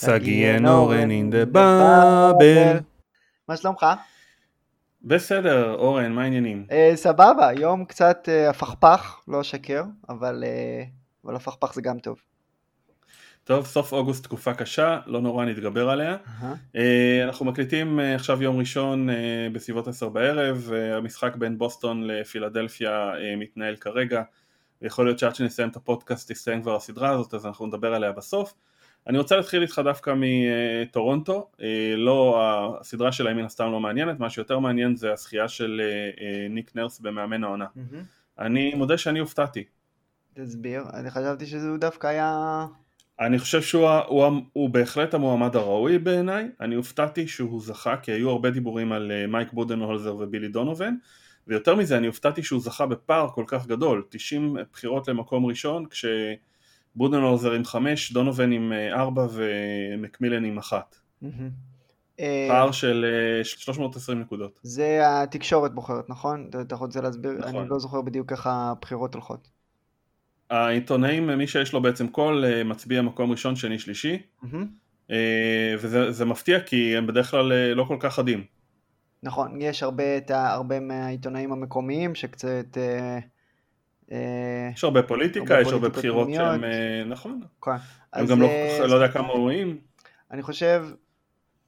סגי אורן in the bubble. מה שלומך? בסדר, אורן, מה העניינים? אה, סבבה, יום קצת אה, הפכפך, לא אשקר, אבל, אה, אבל הפכפך זה גם טוב. טוב, סוף אוגוסט תקופה קשה, לא נורא נתגבר עליה. אה, אנחנו מקליטים אה, עכשיו יום ראשון אה, בסביבות עשר בערב, אה, המשחק בין בוסטון לפילדלפיה אה, מתנהל כרגע, ויכול להיות שעד שנסיים את הפודקאסט תסתיים כבר הסדרה הזאת, אז אנחנו נדבר עליה בסוף. אני רוצה להתחיל איתך דווקא מטורונטו, אה, לא, הסדרה שלהם מן הסתם לא מעניינת, מה שיותר מעניין זה הזכייה של אה, אה, ניק נרס במאמן העונה. אני מודה שאני הופתעתי. תסביר, אני חשבתי שזה דווקא היה... אני חושב שהוא הוא, הוא, הוא בהחלט המועמד הראוי בעיניי, אני הופתעתי שהוא זכה כי היו הרבה דיבורים על מייק בודנהולזר ובילי דונובן. ויותר מזה אני הופתעתי שהוא זכה בפער כל כך גדול, 90 בחירות למקום ראשון כשבודנהולזר עם 5, דונובן עם 4 ומקמילן עם 1 פער של 320 נקודות. זה התקשורת בוחרת, נכון? אתה רוצה להסביר? נכון. אני לא זוכר בדיוק איך הבחירות הולכות. העיתונאים, מי שיש לו בעצם קול, מצביע מקום ראשון, שני, שלישי. וזה מפתיע כי הם בדרך כלל לא כל כך חדים. נכון, יש הרבה, הרבה מהעיתונאים המקומיים שקצת... יש הרבה פוליטיקה, יש הרבה בחירות שהם... נכון. Okay. אוקיי. הם גם לא, לא יודע כמה רואים. אני חושב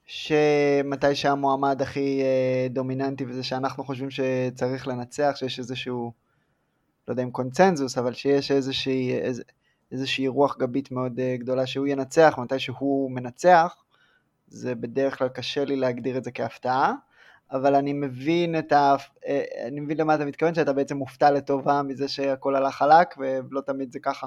שמתי שהמועמד הכי דומיננטי וזה שאנחנו חושבים שצריך לנצח, שיש איזשהו... לא יודע אם קונצנזוס, אבל שיש איזושהי, איז, איזושהי רוח גבית מאוד גדולה שהוא ינצח, מתי שהוא מנצח, זה בדרך כלל קשה לי להגדיר את זה כהפתעה, אבל אני מבין את ה... אה, אני מבין למה אתה מתכוון, שאתה בעצם מופתע לטובה מזה שהכל הלך חלק, ולא תמיד זה ככה.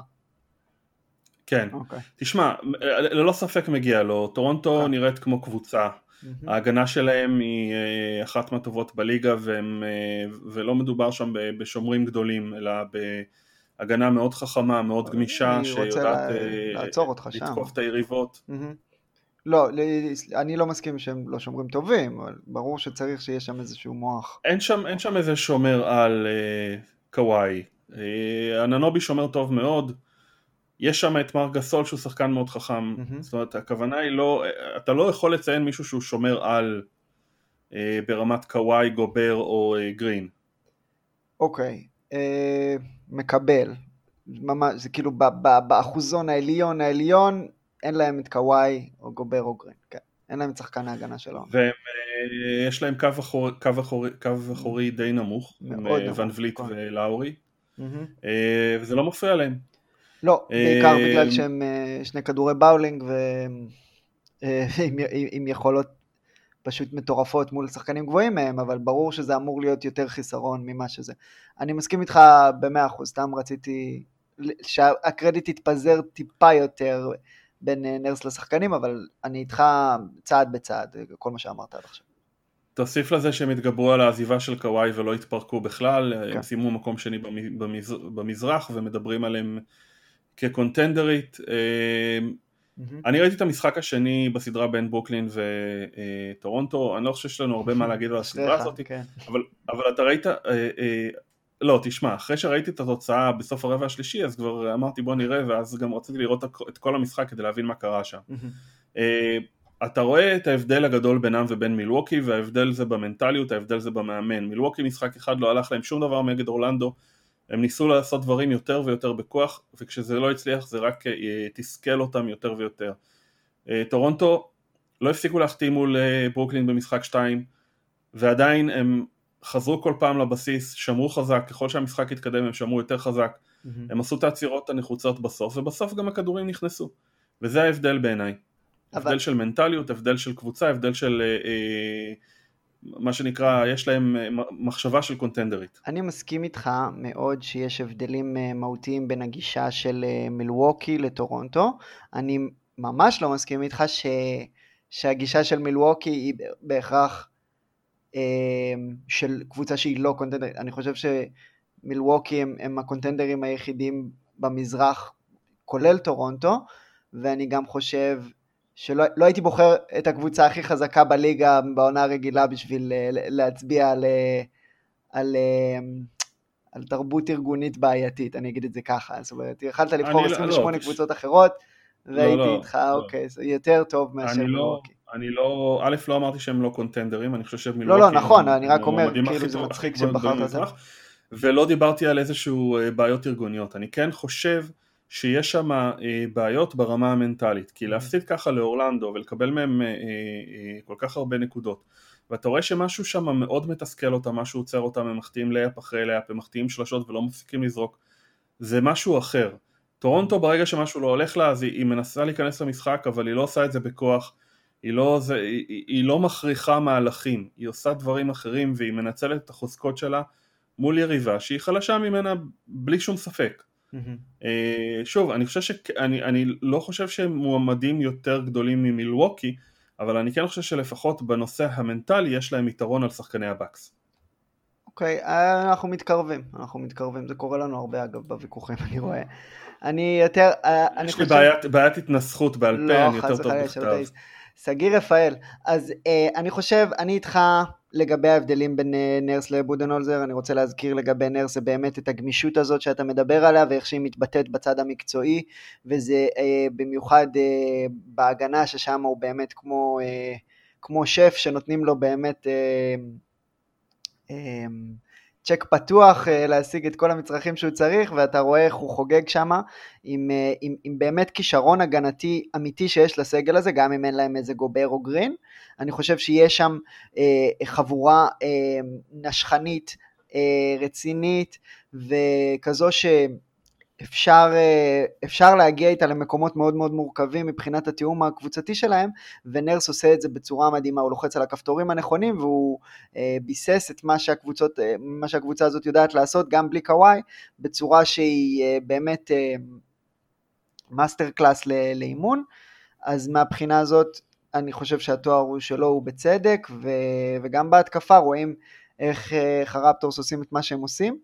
כן, okay. אוקיי. תשמע, ללא ספק מגיע לו, טורונטו okay. נראית כמו קבוצה, Mm-hmm. ההגנה שלהם היא אה, אחת מהטובות בליגה והם, אה, ולא מדובר שם בשומרים גדולים אלא בהגנה מאוד חכמה, מאוד גמישה שיודעת אה, לתקוף את היריבות. Mm-hmm. לא, אני לא מסכים שהם לא שומרים טובים, אבל ברור שצריך שיהיה שם איזשהו מוח. אין שם, אין שם איזה שומר על קוואי. אננובי שומר טוב מאוד, יש שם את מר גסול שהוא שחקן מאוד חכם, mm-hmm. זאת אומרת הכוונה היא לא, אתה לא יכול לציין מישהו שהוא שומר על אה, ברמת קוואי, גובר או אה, גרין. אוקיי, אה, מקבל, ממש, זה כאילו באחוזון העליון העליון אין להם את קוואי או גובר או גרין, כן, אין להם את שחקן ההגנה שלו. ויש אה, להם קו אחורי, קו אחורי, קו אחורי די נמוך, עם אה, ון וליט נכון. ולאורי. אה, וזה לא מפריע להם. לא, בעיקר בגלל שהם שני כדורי באולינג ועם יכולות פשוט מטורפות מול שחקנים גבוהים מהם, אבל ברור שזה אמור להיות יותר חיסרון ממה שזה. אני מסכים איתך במאה אחוז, סתם רציתי שהקרדיט יתפזר טיפה יותר בין אה, נרס לשחקנים, אבל אני איתך צעד בצעד, כל מה שאמרת עד עכשיו. תוסיף לזה שהם התגברו על העזיבה של קוואי ולא התפרקו בכלל, כן. הם סיימו מקום שני במזרח ומדברים עליהם כקונטנדרית. Mm-hmm. אני ראיתי את המשחק השני בסדרה בין ברוקלין וטורונטו, אני לא חושב שיש לנו הרבה מה להגיד על הסדרה הזאת, כן. אבל, אבל אתה ראית, אה, אה, לא תשמע, אחרי שראיתי את התוצאה בסוף הרבע השלישי אז כבר אמרתי בוא נראה ואז גם רציתי לראות את כל המשחק כדי להבין מה קרה שם. Mm-hmm. אתה רואה את ההבדל הגדול בינם ובין מילווקי וההבדל זה במנטליות, ההבדל זה במאמן. מילווקי משחק אחד לא הלך להם שום דבר נגד אורלנדו, הם ניסו לעשות דברים יותר ויותר בכוח, וכשזה לא הצליח זה רק אה, תסכל אותם יותר ויותר. אה, טורונטו לא הפסיקו להחתים מול ברוקלין במשחק 2, ועדיין הם חזרו כל פעם לבסיס, שמרו חזק, ככל שהמשחק התקדם הם שמרו יותר חזק, mm-hmm. הם עשו את העצירות הנחוצות בסוף, ובסוף גם הכדורים נכנסו, וזה ההבדל בעיניי. אבל... הבדל של מנטליות, הבדל של קבוצה, הבדל של... אה, מה שנקרא, יש להם אה, מחשבה של קונטנדרית. אני מסכים איתך מאוד שיש הבדלים אה, מהותיים בין הגישה של אה, מילווקי לטורונטו. אני ממש לא מסכים איתך ש... שהגישה של מילווקי היא בהכרח של קבוצה שהיא לא קונטנדרית. אני חושב שמילווקי הם, הם הקונטנדרים היחידים במזרח, כולל טורונטו, ואני גם חושב שלא לא הייתי בוחר את הקבוצה הכי חזקה בליגה בעונה הרגילה בשביל אה, להצביע על, אה, על, אה, על תרבות ארגונית בעייתית, אני אגיד את זה ככה. זאת אומרת, יכלת לבחור 28 לא, לא, קבוצות אחרות, והייתי לא, איתך, לא. אוקיי, זה יותר טוב מאשר לא- מילווקי. אני לא, א', לא אמרתי שהם לא קונטנדרים, אני חושב שמילווקי... לא, לא, נכון, אני רק אומר, כאילו זה מצחיק שבחרת את זה. ולא דיברתי על איזשהו אה, בעיות ארגוניות. אני כן חושב שיש שם אה, בעיות ברמה המנטלית, כי להפסיד ככה לאורלנדו ולקבל מהם אה, כל כך הרבה נקודות, ואתה רואה שמשהו שם מאוד מתסכל אותם, משהו עוצר אותם, הם מחטיאים לאפ אחרי לאפ, הם מחטיאים שלשות ולא מפסיקים לזרוק, זה משהו אחר. טורונטו ברגע שמשהו לא הולך לה אז היא, היא מנסה להיכנס למשחק אבל היא לא עושה את זה בכוח היא לא, זה, היא, היא לא מכריחה מהלכים, היא עושה דברים אחרים והיא מנצלת את החוזקות שלה מול יריבה שהיא חלשה ממנה בלי שום ספק. Mm-hmm. שוב, אני חושב שאני אני לא חושב שהם מועמדים יותר גדולים ממילווקי, אבל אני כן חושב שלפחות בנושא המנטלי יש להם יתרון על שחקני הבקס. אוקיי, okay, אנחנו מתקרבים, אנחנו מתקרבים, זה קורה לנו הרבה אגב בוויכוחים, אני רואה. אני יותר, אה, אני חושב... יש לי בעיית, בעיית התנסחות בעל פה, לא, אני יותר טוב בכתב. סגיר רפאל, אז אה, אני חושב, אני איתך לגבי ההבדלים בין אה, נרס לבודנולזר, אני רוצה להזכיר לגבי נרס זה באמת את הגמישות הזאת שאתה מדבר עליה ואיך שהיא מתבטאת בצד המקצועי, וזה אה, במיוחד אה, בהגנה ששם הוא באמת כמו, אה, כמו שף שנותנים לו באמת אה, אה, צ'ק פתוח אה, להשיג את כל המצרכים שהוא צריך, ואתה רואה איך הוא חוגג שם עם, אה, עם, עם באמת כישרון הגנתי אמיתי שיש לסגל הזה, גם אם אין להם איזה גובר או גרין. אני חושב שיש שם אה, חבורה אה, נשכנית, אה, רצינית, וכזו ש... אפשר, אה, אפשר להגיע איתה למקומות מאוד מאוד מורכבים מבחינת התיאום הקבוצתי שלהם, ונרס עושה את זה בצורה מדהימה, הוא לוחץ על הכפתורים הנכונים והוא אה, ביסס את מה, שהקבוצות, אה, מה שהקבוצה הזאת יודעת לעשות גם בלי קוואי, בצורה שהיא באמת master class לאימון, אז מהבחינה הזאת אני חושב שהתואר הוא שלו הוא בצדק, ו, וגם בהתקפה רואים איך, הרפטורס עושים את מה שהם עושים.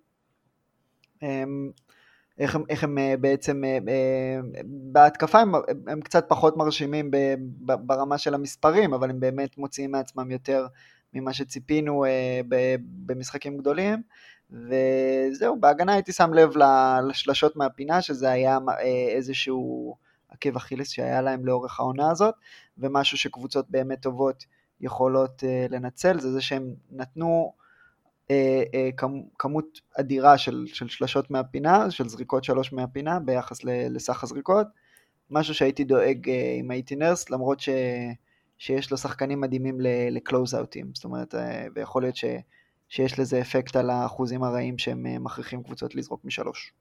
איך הם, איך הם אה, בעצם, אה, אה, בהתקפה הם, הם קצת פחות מרשימים ברמה של המספרים, אבל הם באמת מוציאים מעצמם יותר ממה שציפינו במשחקים גדולים, וזהו, בהגנה הייתי שם לב לשלשות מהפינה, שזה היה איזשהו עקב אכילס שהיה להם לאורך העונה הזאת, ומשהו שקבוצות באמת טובות יכולות לנצל, זה זה שהם נתנו כמות אדירה של, של שלשות מהפינה, של זריקות שלוש מהפינה ביחס לסך הזריקות, משהו שהייתי דואג אה, אם הייתי נרס, למרות ש, שיש לו שחקנים מדהימים לקלוז-אוטים, זאת אומרת, ויכול להיות ש, שיש לזה אפקט על האחוזים הרעים שהם מכריחים קבוצות לזרוק משלוש.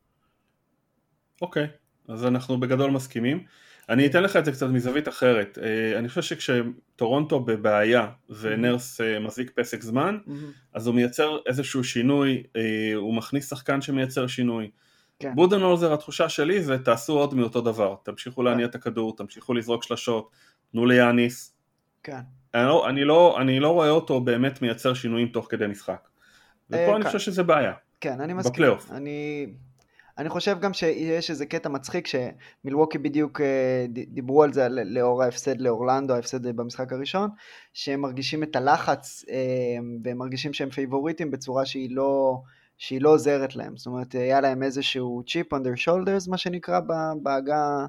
אוקיי, okay, אז אנחנו בגדול מסכימים. אני אתן לך את זה קצת מזווית אחרת. אה, אני חושב שכשטורונטו בבעיה ונרס אה, מחזיק פסק זמן, אז הוא מייצר איזשהו שינוי, אה, הוא מכניס שחקן שמייצר שינוי. כן. בודנולזר התחושה שלי זה תעשו עוד מאותו דבר, תמשיכו להניע כן. את הכדור, תמשיכו לזרוק שלשות, תנו ליאניס. כן. אני לא, אני, לא, אני לא רואה אותו באמת מייצר שינויים תוך כדי משחק. ופה אני כן. חושב שזה בעיה. כן, אני מסכים. בפלייאוף. אני... אני חושב גם שיש איזה קטע מצחיק שמילווקי בדיוק אה, דיברו על זה לאור ההפסד לאורלנדו, ההפסד במשחק הראשון, שהם מרגישים את הלחץ אה, והם מרגישים שהם פייבוריטים בצורה שהיא לא, שהיא לא עוזרת להם. זאת אומרת, היה להם איזשהו chip on their shoulders, מה שנקרא, בעגה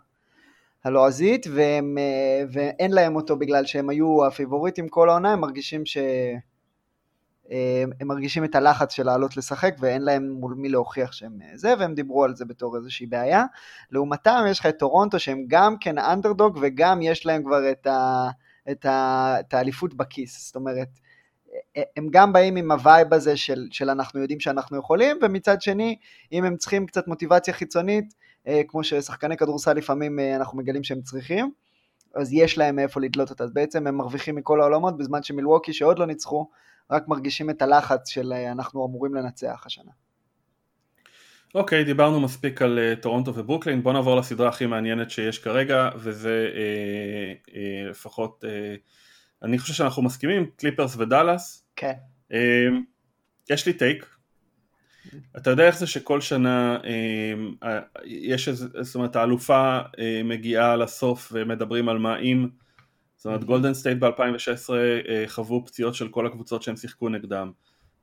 הלועזית, והם, אה, ואין להם אותו בגלל שהם היו הפייבוריטים כל העונה, הם מרגישים ש... הם מרגישים את הלחץ של לעלות לשחק ואין להם מול מי להוכיח שהם אה, זה, והם דיברו על זה בתור איזושהי בעיה. לעומתם יש לך את טורונטו שהם גם כן אנדרדוג וגם יש להם כבר את, ה, את, ה, את האליפות בכיס, זאת אומרת, אה, הם גם באים עם ה vibe הזה של, של אנחנו יודעים שאנחנו יכולים, ומצד שני, אם הם צריכים קצת מוטיבציה חיצונית, אה, כמו ששחקני כדורסל לפעמים אנחנו מגלים שהם צריכים, אז יש להם מאיפה לדלות אותה, אז בעצם הם מרוויחים מכל העולמות, בזמן שמילווקי שעוד לא ניצחו, רק מרגישים את הלחץ של אה, אנחנו אמורים לנצח השנה. אוקיי, okay, דיברנו מספיק על uh, טורונטו וברוקלין, בוא נעבור לסדרה הכי מעניינת שיש כרגע, וזה uh, uh, לפחות, uh, אני חושב שאנחנו מסכימים, קליפרס ודאלאס. כן. Okay. Uh, יש לי take. אתה יודע איך זה שכל שנה uh, יש איזה, זאת אומרת האלופה uh, מגיעה לסוף ומדברים על מה אם זאת אומרת גולדן סטייט ב-2016 חוו פציעות של כל הקבוצות שהם שיחקו נגדם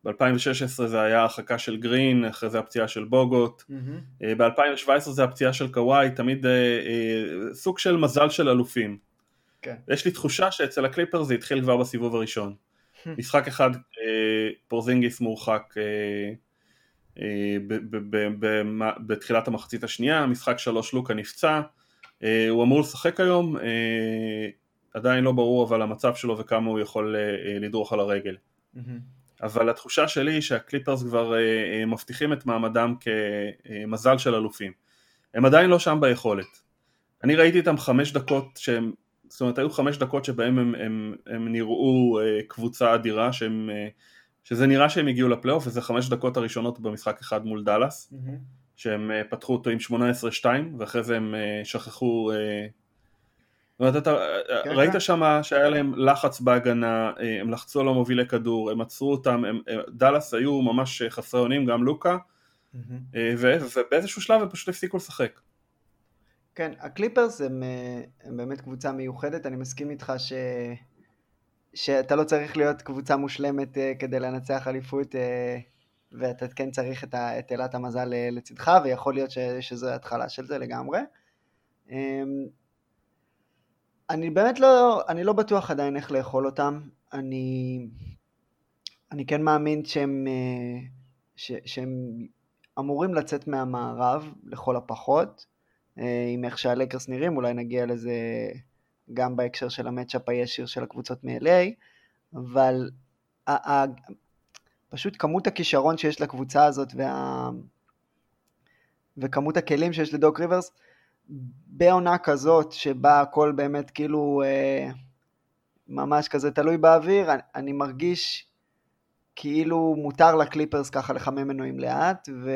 ב-2016 זה היה הרחקה של גרין, אחרי זה הפציעה של בוגוט, mm-hmm. ב-2017 זה הפציעה של קוואי, תמיד אה, אה, סוג של מזל של אלופים. כן. יש לי תחושה שאצל הקליפר זה התחיל כבר בסיבוב הראשון. משחק אחד אה, פורזינגיס מורחק אה, אה, בתחילת המחצית השנייה, משחק שלוש לוקה נפצע, הוא אמור לשחק היום, עדיין לא ברור אבל המצב שלו וכמה הוא יכול לדרוך על הרגל. אבל התחושה שלי היא שהקליפרס כבר מבטיחים את מעמדם כמזל של אלופים. הם עדיין לא שם ביכולת. אני ראיתי איתם חמש דקות שהם זאת אומרת היו חמש דקות שבהם הם, הם, הם נראו אה, קבוצה אדירה שהם, אה, שזה נראה שהם הגיעו לפלייאוף וזה חמש דקות הראשונות במשחק אחד מול דאלאס mm-hmm. שהם אה, פתחו אותו עם 18-2 ואחרי זה הם אה, שכחו אה, זאת אומרת, אתה כן, ראית כן. שם שהיה להם לחץ בהגנה, אה, הם לחצו על המובילי כדור, הם עצרו אותם, הם, אה, דאלאס היו ממש חסרי אונים, גם לוקה, mm-hmm. ובאיזשהו שלב הם פשוט הפסיקו לשחק. כן, הקליפרס הם, אה, הם באמת קבוצה מיוחדת, אני מסכים איתך ש... שאתה לא צריך להיות קבוצה מושלמת כדי לנצח אליפות, ואתה כן צריך את, את אלת המזל לצדך, ויכול להיות ש, שזו התחלה של זה לגמרי. אני באמת לא, אני לא בטוח עדיין איך לאכול אותם, אני, אני כן מאמין שהם, ש, שהם אמורים לצאת מהמערב לכל הפחות. אה, עם איך שהלקרס נראים, אולי נגיע לזה גם בהקשר של המצ'אפ הישיר של הקבוצות מ-LA, אבל ה- ה- פשוט כמות הכישרון שיש לקבוצה הזאת וה... וכמות הכלים שיש לדוק ריברס, בעונה כזאת שבה הכל באמת כאילו אה, ממש כזה תלוי באוויר, אני, אני מרגיש כאילו מותר לקליפרס ככה לחמם מנועים לאט, ו...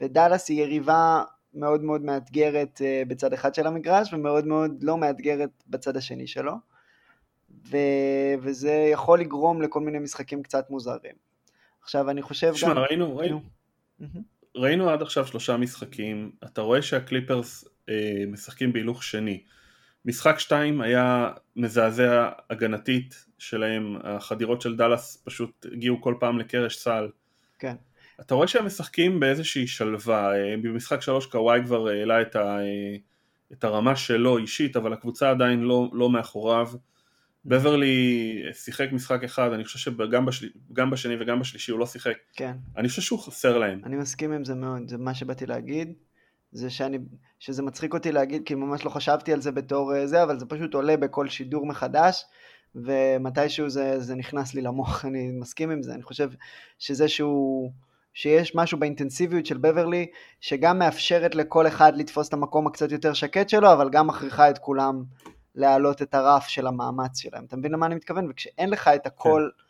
ודאלאס היא יריבה מאוד מאוד מאתגרת אה, בצד אחד של המגרש ומאוד מאוד לא מאתגרת בצד השני שלו. ו... וזה יכול לגרום לכל מיני משחקים קצת מוזרים. עכשיו אני חושב שמה, גם... ראינו, ראינו, ראינו עד עכשיו שלושה משחקים, אתה רואה שהקליפרס משחקים בהילוך שני. משחק שתיים היה מזעזע הגנתית שלהם, החדירות של דאלאס פשוט הגיעו כל פעם לקרש סל. כן. אתה רואה שהם משחקים באיזושהי שלווה, אה, במשחק שלוש קוואי כבר העלה את, ה, אה, את הרמה שלו אישית, אבל הקבוצה עדיין לא, לא מאחוריו. בברלי שיחק משחק אחד, אני חושב שגם בשל... בשני וגם בשלישי הוא לא שיחק. כן. אני חושב שהוא חסר להם. אני מסכים עם זה מאוד, זה מה שבאתי להגיד. זה שאני, שזה מצחיק אותי להגיד, כי ממש לא חשבתי על זה בתור אה, זה, אבל זה פשוט עולה בכל שידור מחדש, ומתישהו זה, זה נכנס לי למוח, אני מסכים עם זה, אני חושב שזה שהוא... שיש משהו באינטנסיביות של בברלי שגם מאפשרת לכל אחד לתפוס את המקום הקצת יותר שקט שלו, אבל גם מכריחה את כולם להעלות את הרף של המאמץ שלהם. אתה מבין למה אני מתכוון? וכשאין לך את הקול, כן.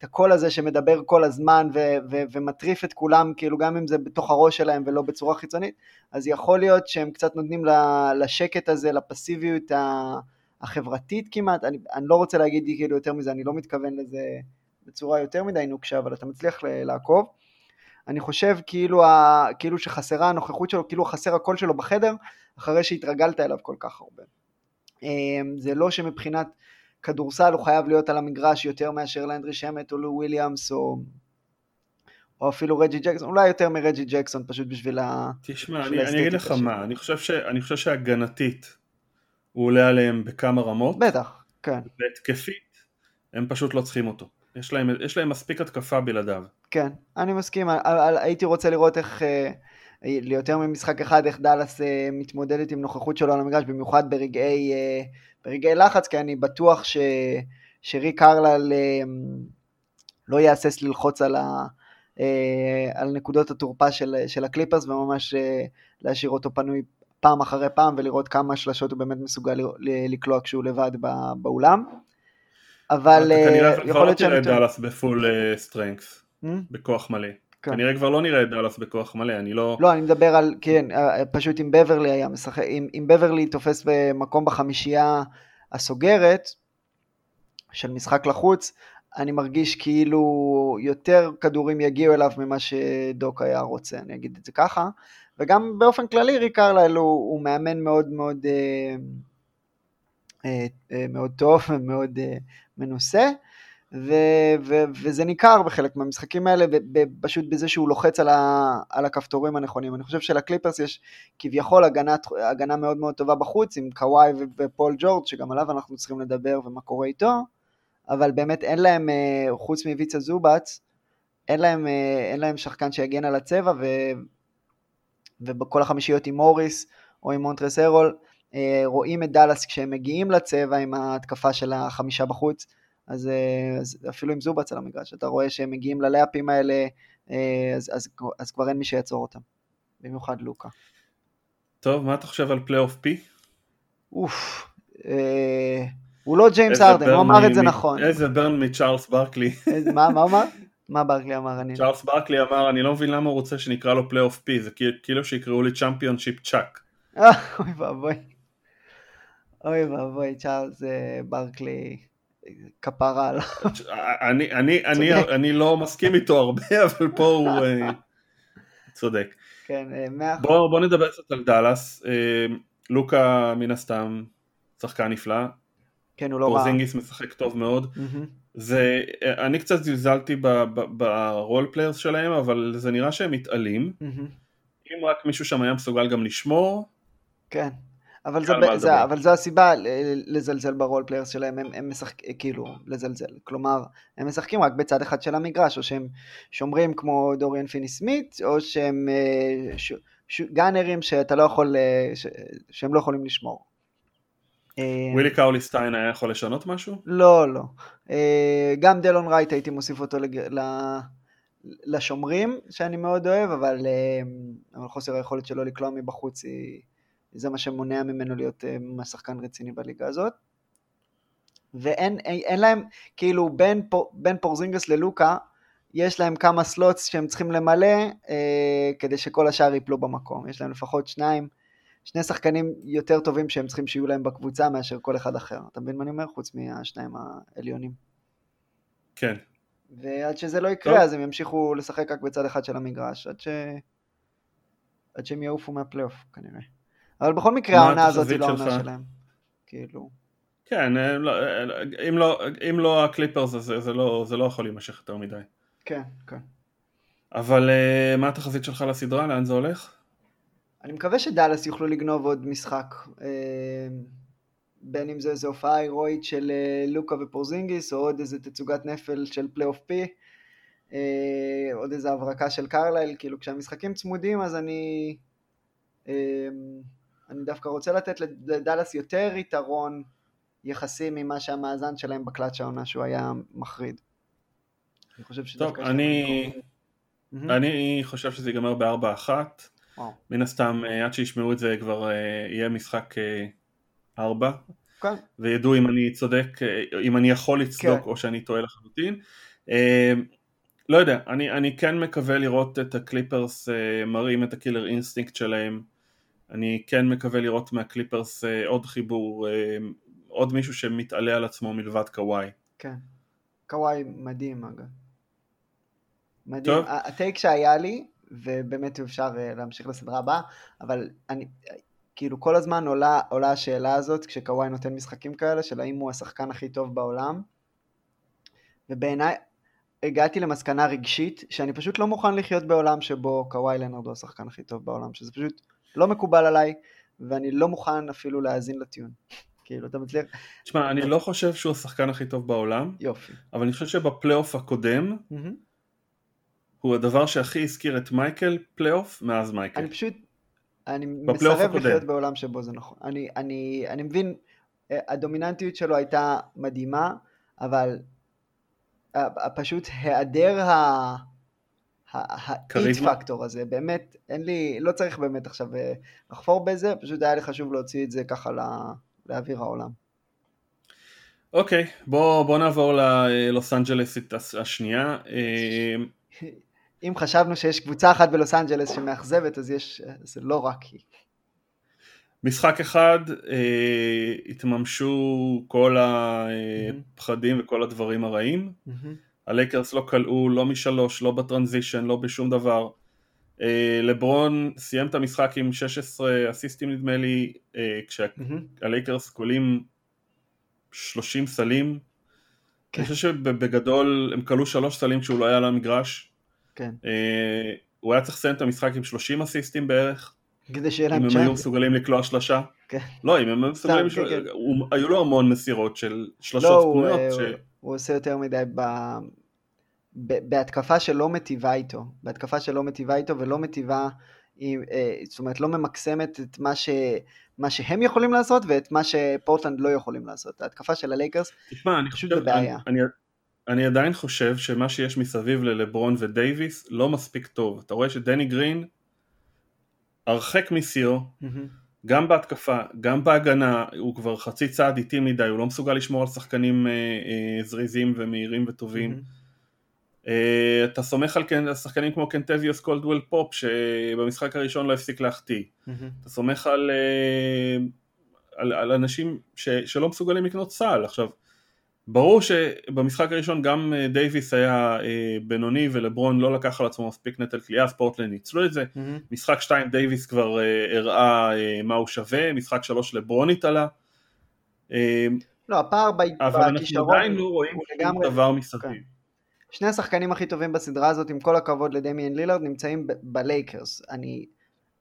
את הקול הזה שמדבר כל הזמן ו- ו- ומטריף את כולם, כאילו גם אם זה בתוך הראש שלהם ולא בצורה חיצונית, אז יכול להיות שהם קצת נותנים לשקט הזה, לפסיביות החברתית כמעט, אני, אני לא רוצה להגיד כאילו יותר מזה, אני לא מתכוון לזה בצורה יותר מדי נוקשה, אבל אתה מצליח לעקוב. אני חושב כאילו, ה, כאילו שחסרה הנוכחות שלו, כאילו חסר הקול שלו בחדר, אחרי שהתרגלת אליו כל כך הרבה. אמ, זה לא שמבחינת כדורסל הוא חייב להיות על המגרש יותר מאשר לאנדרי שמט או לו וויליאמס או, או אפילו רג'י ג'קסון, אולי יותר מרג'י ג'קסון פשוט בשביל ה... תשמע, אני, אני אגיד לך מה, אני חושב, ש, אני חושב שהגנתית הוא עולה עליהם בכמה רמות. בטח, כן. והתקפית הם פשוט לא צריכים אותו. יש להם, יש להם מספיק התקפה בלעדיו. כן, אני מסכים, הייתי רוצה לראות איך, אה, ליותר ממשחק אחד, איך דאלאס אה, מתמודדת עם נוכחות שלו על המגרש, במיוחד ברגעי, אה, ברגעי לחץ, כי אני בטוח ש, שריק קרלייל לא יהסס ללחוץ על, ה, על נקודות התורפה של, של הקליפרס, וממש להשאיר אותו פנוי פעם אחרי פעם, ולראות כמה שלשות הוא באמת מסוגל לקלוע כשהוא לבד באולם. אבל יכול להיות שאני... כנראה כבר לא תראה דאלאס ב full strength. Hmm? בכוח מלא. כן. כנראה כבר לא נראה את דאלאס בכוח מלא, אני לא... לא, אני מדבר על, כן, אה, פשוט אם בברלי היה משחק, אם, אם בברלי תופס במקום בחמישייה הסוגרת של משחק לחוץ, אני מרגיש כאילו יותר כדורים יגיעו אליו ממה שדוק היה רוצה, אני אגיד את זה ככה. וגם באופן כללי ריק ארליל הוא, הוא מאמן מאוד מאוד, אה, אה, אה, מאוד טוב ומאוד אה, מנוסה. ו- ו- וזה ניכר בחלק מהמשחקים האלה, פשוט בזה שהוא לוחץ על, ה- על הכפתורים הנכונים. אני חושב שלקליפרס יש כביכול הגנה, הגנה מאוד מאוד טובה בחוץ, עם קוואי ו- ופול ג'ורג', שגם עליו אנחנו צריכים לדבר ומה קורה איתו, אבל באמת אין להם, אה, חוץ מוויצה זובץ, אין להם, אה, אין להם שחקן שיגן על הצבע, ו- ובכל החמישיות עם מוריס או עם מונטרס הרול, אה, רואים את דאלאס כשהם מגיעים לצבע עם ההתקפה של החמישה בחוץ, אז, אה, אז אפילו עם זובץ על המגרש, אתה רואה שהם מגיעים ללאפים האלה, אה, אז, אז, אז כבר אין מי שיעצור אותם, במיוחד לוקה. טוב, מה אתה חושב על Playoff P? אוף, אה, הוא לא ג'יימס הארדן, הוא אמר את זה נכון. איזה burn מצ'ארלס ברקלי. מה, מה אמר? מה ברקלי אמר? אני... צ'ארלס ברקלי אמר, אני לא מבין למה הוא רוצה שנקרא לו Playoff P, זה כאילו שיקראו לי Championship Chuck. אוי ואבוי. אוי ואבוי, צ'ארלס ברקלי. כפרה עליו. אני, אני, אני, אני לא מסכים איתו הרבה, אבל פה הוא אה, צודק. כן, אה, מאה אחוז. בוא, בוא נדבר קצת על דאלאס. אה, לוקה מן הסתם שחקן נפלא. כן, הוא לא רע. פורזינגיס משחק טוב מאוד. זה, אני קצת זלזלתי ב role players שלהם, אבל זה נראה שהם מתעלים. אם רק מישהו שם היה מסוגל גם לשמור. כן. אבל, זה, זה, אבל זו הסיבה לזלזל ב role players שלהם, הם, הם משחקים, כאילו, לזלזל. כלומר, הם משחקים רק בצד אחד של המגרש, או שהם שומרים כמו דוריאן פיני סמית, או שהם ש, ש, גאנרים שאתה לא יכול, ש, שהם לא יכולים לשמור. ווילי קאוליסטיין היה יכול לשנות משהו? לא, לא. גם דלון רייט הייתי מוסיף אותו לג... לשומרים, שאני מאוד אוהב, אבל, אבל חוסר היכולת שלו לקלוע מבחוץ היא... זה מה שמונע ממנו להיות uh, שחקן רציני בליגה הזאת. ואין אין, אין להם, כאילו בין, בין פורזינגס ללוקה, יש להם כמה סלוטס שהם צריכים למלא אה, כדי שכל השאר ייפלו במקום. יש להם לפחות שניים, שני שחקנים יותר טובים שהם צריכים שיהיו להם בקבוצה מאשר כל אחד אחר. אתה מבין מה אני אומר? חוץ מהשניים העליונים. כן. ועד שזה לא יקרה, טוב. אז הם ימשיכו לשחק רק בצד אחד של המגרש, עד, ש... עד שהם יעופו מהפלייאוף כנראה. אבל בכל מקרה העונה הזאת היא לא העונה שלהם. כאילו. כן, אה, לא, אה, אם לא, אם לא הקליפרס זה, זה, לא, זה לא יכול להימשך יותר מדי. כן, כן. אבל אה, מה התחזית שלך לסדרה? לאן זה הולך? אני מקווה שדאלאס יוכלו לגנוב עוד משחק. בין אם זה איזה הופעה הירואית של לוקה ופורזינגיס, או עוד איזה תצוגת נפל של פלייאוף P, עוד איזה הברקה של קרלייל, כאילו כשהמשחקים צמודים אז אני... אני דווקא רוצה לתת לדאלאס יותר יתרון יחסי ממה שהמאזן שלהם בקלאץ' העונה שהוא היה מחריד. אני חושב. טוב, אני... אני חושב שזה ייגמר בארבע אחת. מן הסתם אה, עד שישמעו את זה כבר אה, יהיה משחק אה, ארבע. כן. וידעו אם אני צודק, אם אני יכול לצדוק כן. או שאני טועה לחלוטין. לא יודע, אני, אני כן מקווה לראות את הקליפרס מראים את ה killer instinct שלהם. אני כן מקווה לראות מהקליפרס אה, עוד חיבור, אה, עוד מישהו שמתעלה על עצמו מלבד קוואי. כן, קוואי מדהים אגב. מדהים. טוב. ה take שהיה לי, ובאמת אפשר אה, להמשיך לסדרה הבאה, אבל אני, כאילו כל הזמן עולה, עולה השאלה הזאת כשקוואי נותן משחקים כאלה, של האם הוא השחקן הכי טוב בעולם, ובעיניי הגעתי למסקנה רגשית, שאני פשוט לא מוכן לחיות בעולם שבו קוואי לנרד הוא השחקן הכי טוב בעולם, שזה פשוט לא מקובל עליי, ואני לא מוכן אפילו להאזין לטיעון. כאילו, אתה מצליח... תשמע, אני לא חושב שהוא השחקן הכי טוב בעולם. יופי. אבל אני חושב שבפלייאוף הקודם, הוא הדבר שהכי הזכיר את מייקל פלייאוף מאז מייקל. אני פשוט, אני מסרב לחיות בעולם שבו זה נכון. אני, אני, אני מבין, אה, הדומיננטיות שלו הייתה מדהימה, אבל אה, פשוט היעדר ה... ה it factor הזה, באמת, אין לי, לא צריך באמת עכשיו אה, לחפור בזה, פשוט היה לי חשוב להוציא את זה ככה לאוויר העולם. אוקיי, okay, בוא, בוא נעבור ללוס אנג'לסית השנייה. אה, אם חשבנו שיש קבוצה אחת בלוס אנג'לס שמאכזבת, אז יש, זה לא רק היא. משחק אחד אה, התממשו כל הפחדים mm-hmm. וכל הדברים הרעים. Mm-hmm. הלייקרס לא קלעו לא משלוש, לא ב transition, לא בשום דבר. אה, לברון סיים את המשחק עם 16 אסיסטים נדמה לי, אה, כשהלייקרס קולעים 30 סלים, כן. אני חושב שבגדול הם כלו שלוש סלים כשהוא לא היה על המגרש. כן. אה, הוא היה צריך לסיים את המשחק עם 30 אסיסטים בערך. כדי שיהיה להם צ'אנס. אם הם היו מסוגלים לקלוע שלושה. כן. לא, אם הם היו מסוגלים, כן, כן. היו לו המון מסירות של שלושות לא, פנויות. הוא, ש... הוא עושה יותר מדי. בהתקפה שלא מטיבה איתו, בהתקפה שלא מטיבה איתו ולא מטיבה, אה, זאת אומרת לא ממקסמת את מה, ש, מה שהם יכולים לעשות ואת מה שפורטלנד לא יכולים לעשות. ההתקפה של הלייקרס פשוט בבעיה. אני, אני, אני עדיין חושב שמה שיש מסביב ללברון ודייוויס לא מספיק טוב. אתה רואה שדני גרין הרחק משיאו, mm-hmm. גם בהתקפה, גם בהגנה, הוא כבר חצי צעד איטי מדי, הוא לא מסוגל לשמור על שחקנים אה, אה, זריזים ומהירים וטובים. Mm-hmm. Uh, אתה סומך על כן, שחקנים כמו קנטביוס קולדוול פופ שבמשחק הראשון לא הפסיק להחטיא. אתה סומך על, uh, על, על אנשים ש, שלא מסוגלים לקנות סל. עכשיו, ברור שבמשחק הראשון גם uh, דייוויס היה בינוני ולברון לא לקח על עצמו מספיק נטל קליעה, שפורטלנד ניצלו את זה. משחק 2 דייוויס כבר הראה מה הוא שווה, משחק 3 לברון התעלה. לא, הפער בכישרון אבל אנחנו עדיין לא רואים שום דבר מסביב. שני השחקנים הכי טובים בסדרה הזאת, עם כל הכבוד לדמיאן לילארד, נמצאים בלייקרס. אני,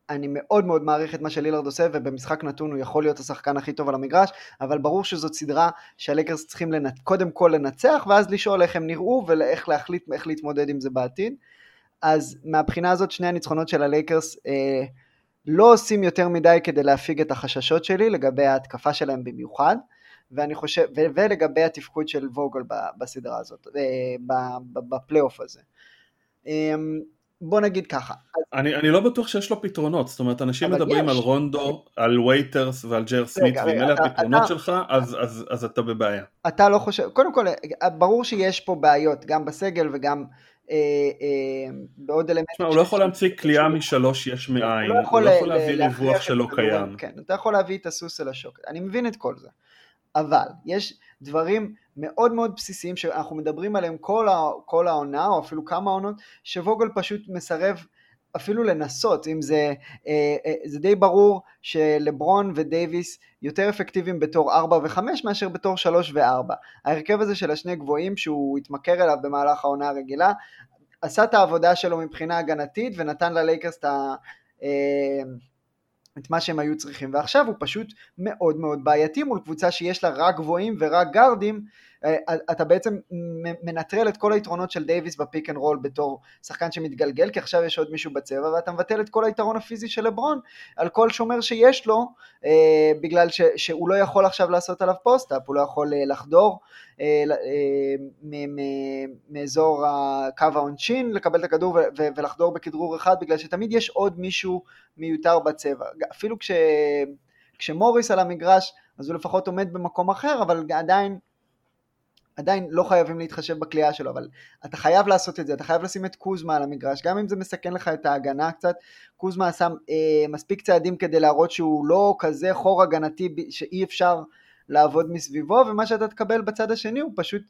אני מאוד מאוד מעריך את מה שלילארד עושה, ובמשחק נתון הוא יכול להיות השחקן הכי טוב על המגרש, אבל ברור שזאת סדרה שהלייקרס צריכים לנ... קודם כל לנצח, ואז לשאול איך הם נראו ואיך להחליט, איך להתמודד עם זה בעתיד. אז מהבחינה הזאת שני הניצחונות של הלייקרס אה, לא עושים יותר מדי כדי להפיג את החששות שלי לגבי ההתקפה שלהם במיוחד. ואני חושב, ו- ולגבי התפקוד של ווגל בסדרה הזאת, אה, בפלייאוף הזה. אמ, בוא נגיד ככה. אני, אני לא בטוח שיש לו פתרונות, זאת אומרת אנשים מדברים יש. על רונדו, על וייטרס ועל ג'ר סמית, ואם אלה הפתרונות אתה, שלך, אז, אז, אז אתה בבעיה. אתה לא חושב, קודם כל, ברור שיש פה בעיות, גם בסגל וגם אה, אה, בעוד אלמנטים. תשמע, הוא לא יכול להמציא קליעה משלוש יש מאין, לא הוא לא יכול להביא ריווח שלא קיים. כן, אתה יכול להביא את הסוס אל השוקת, אני מבין את כל זה. אבל יש דברים מאוד מאוד בסיסיים שאנחנו מדברים עליהם כל, ה, כל העונה או אפילו כמה עונות שווגל פשוט מסרב אפילו לנסות אם זה, אה, אה, זה די ברור שלברון ודייוויס יותר אפקטיביים בתור 4 ו-5 מאשר בתור 3 ו-4 ההרכב הזה של השני גבוהים שהוא התמכר אליו במהלך העונה הרגילה עשה את העבודה שלו מבחינה הגנתית ונתן ללייקרס את ה... את מה שהם היו צריכים, ועכשיו הוא פשוט מאוד מאוד בעייתי מול קבוצה שיש לה רק גבוהים ורק גארדים, אתה בעצם מנטרל את כל היתרונות של דייוויס ב pick and roll בתור שחקן שמתגלגל, כי עכשיו יש עוד מישהו בצבע, ואתה מבטל את כל היתרון הפיזי של לברון על כל שומר שיש לו, אה, בגלל ש, שהוא לא יכול עכשיו לעשות עליו post-up, הוא לא יכול אה, לחדור אה, אה, מאזור קו העונשין, לקבל את הכדור ולחדור בכדרור אחד, בגלל שתמיד יש עוד מישהו מיותר בצבע. אפילו כש, כשמוריס על המגרש, אז הוא לפחות עומד במקום אחר, אבל עדיין עדיין לא חייבים להתחשב בכלייה שלו, אבל אתה חייב לעשות את זה, אתה חייב לשים את קוזמה על המגרש, גם אם זה מסכן לך את ההגנה קצת, קוזמה עשה אה, מספיק צעדים כדי להראות שהוא לא כזה חור הגנתי שאי אפשר לעבוד מסביבו, ומה שאתה תקבל בצד השני הוא פשוט